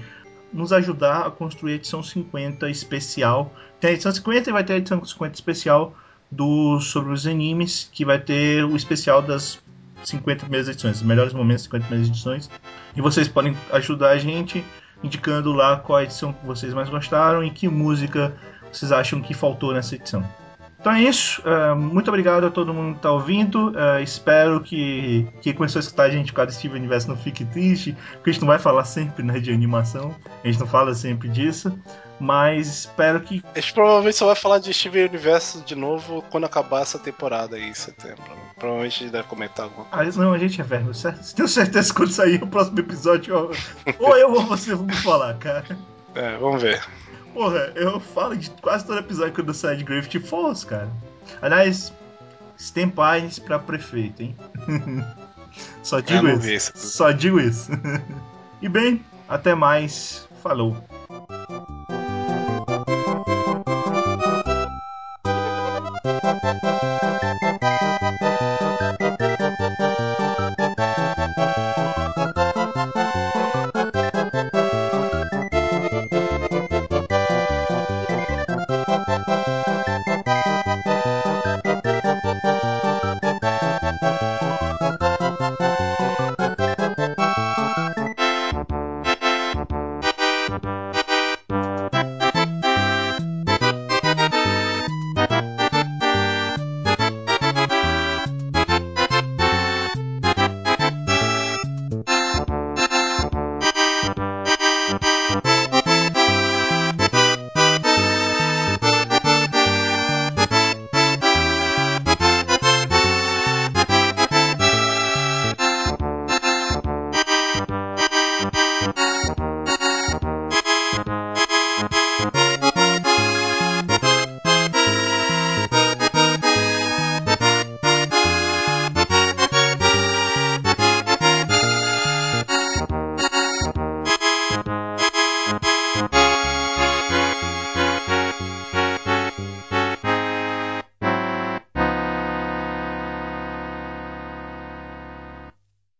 nos ajudar a construir a edição 50 especial. Tem a edição 50 e vai ter a edição 50 especial do sobre os animes, que vai ter o especial das 50 primeiras edições, os melhores momentos 50 primeiras edições. E vocês podem ajudar a gente indicando lá qual edição que vocês mais gostaram e que música vocês acham que faltou nessa edição. Então é isso. Uh, muito obrigado a todo mundo que está ouvindo. Uh, espero que quem começou a escutar a gente por causa do Steven Universo não fique triste, porque a gente não vai falar sempre né, de animação. A gente não fala sempre disso. Mas espero que. A gente provavelmente só vai falar de Steven Universo de novo quando acabar essa temporada aí em setembro. Provavelmente a gente deve comentar alguma coisa. Ah, não, a gente é velho, certo? Tenho certeza que quando sair o próximo episódio, ou eu ou você vamos falar, cara. É, vamos ver. Porra, eu falo de quase todo episódio quando sai de Gravity Falls, cara. Aliás, Stempines pra prefeito, hein? Só digo isso. Só digo isso. e bem, até mais. Falou.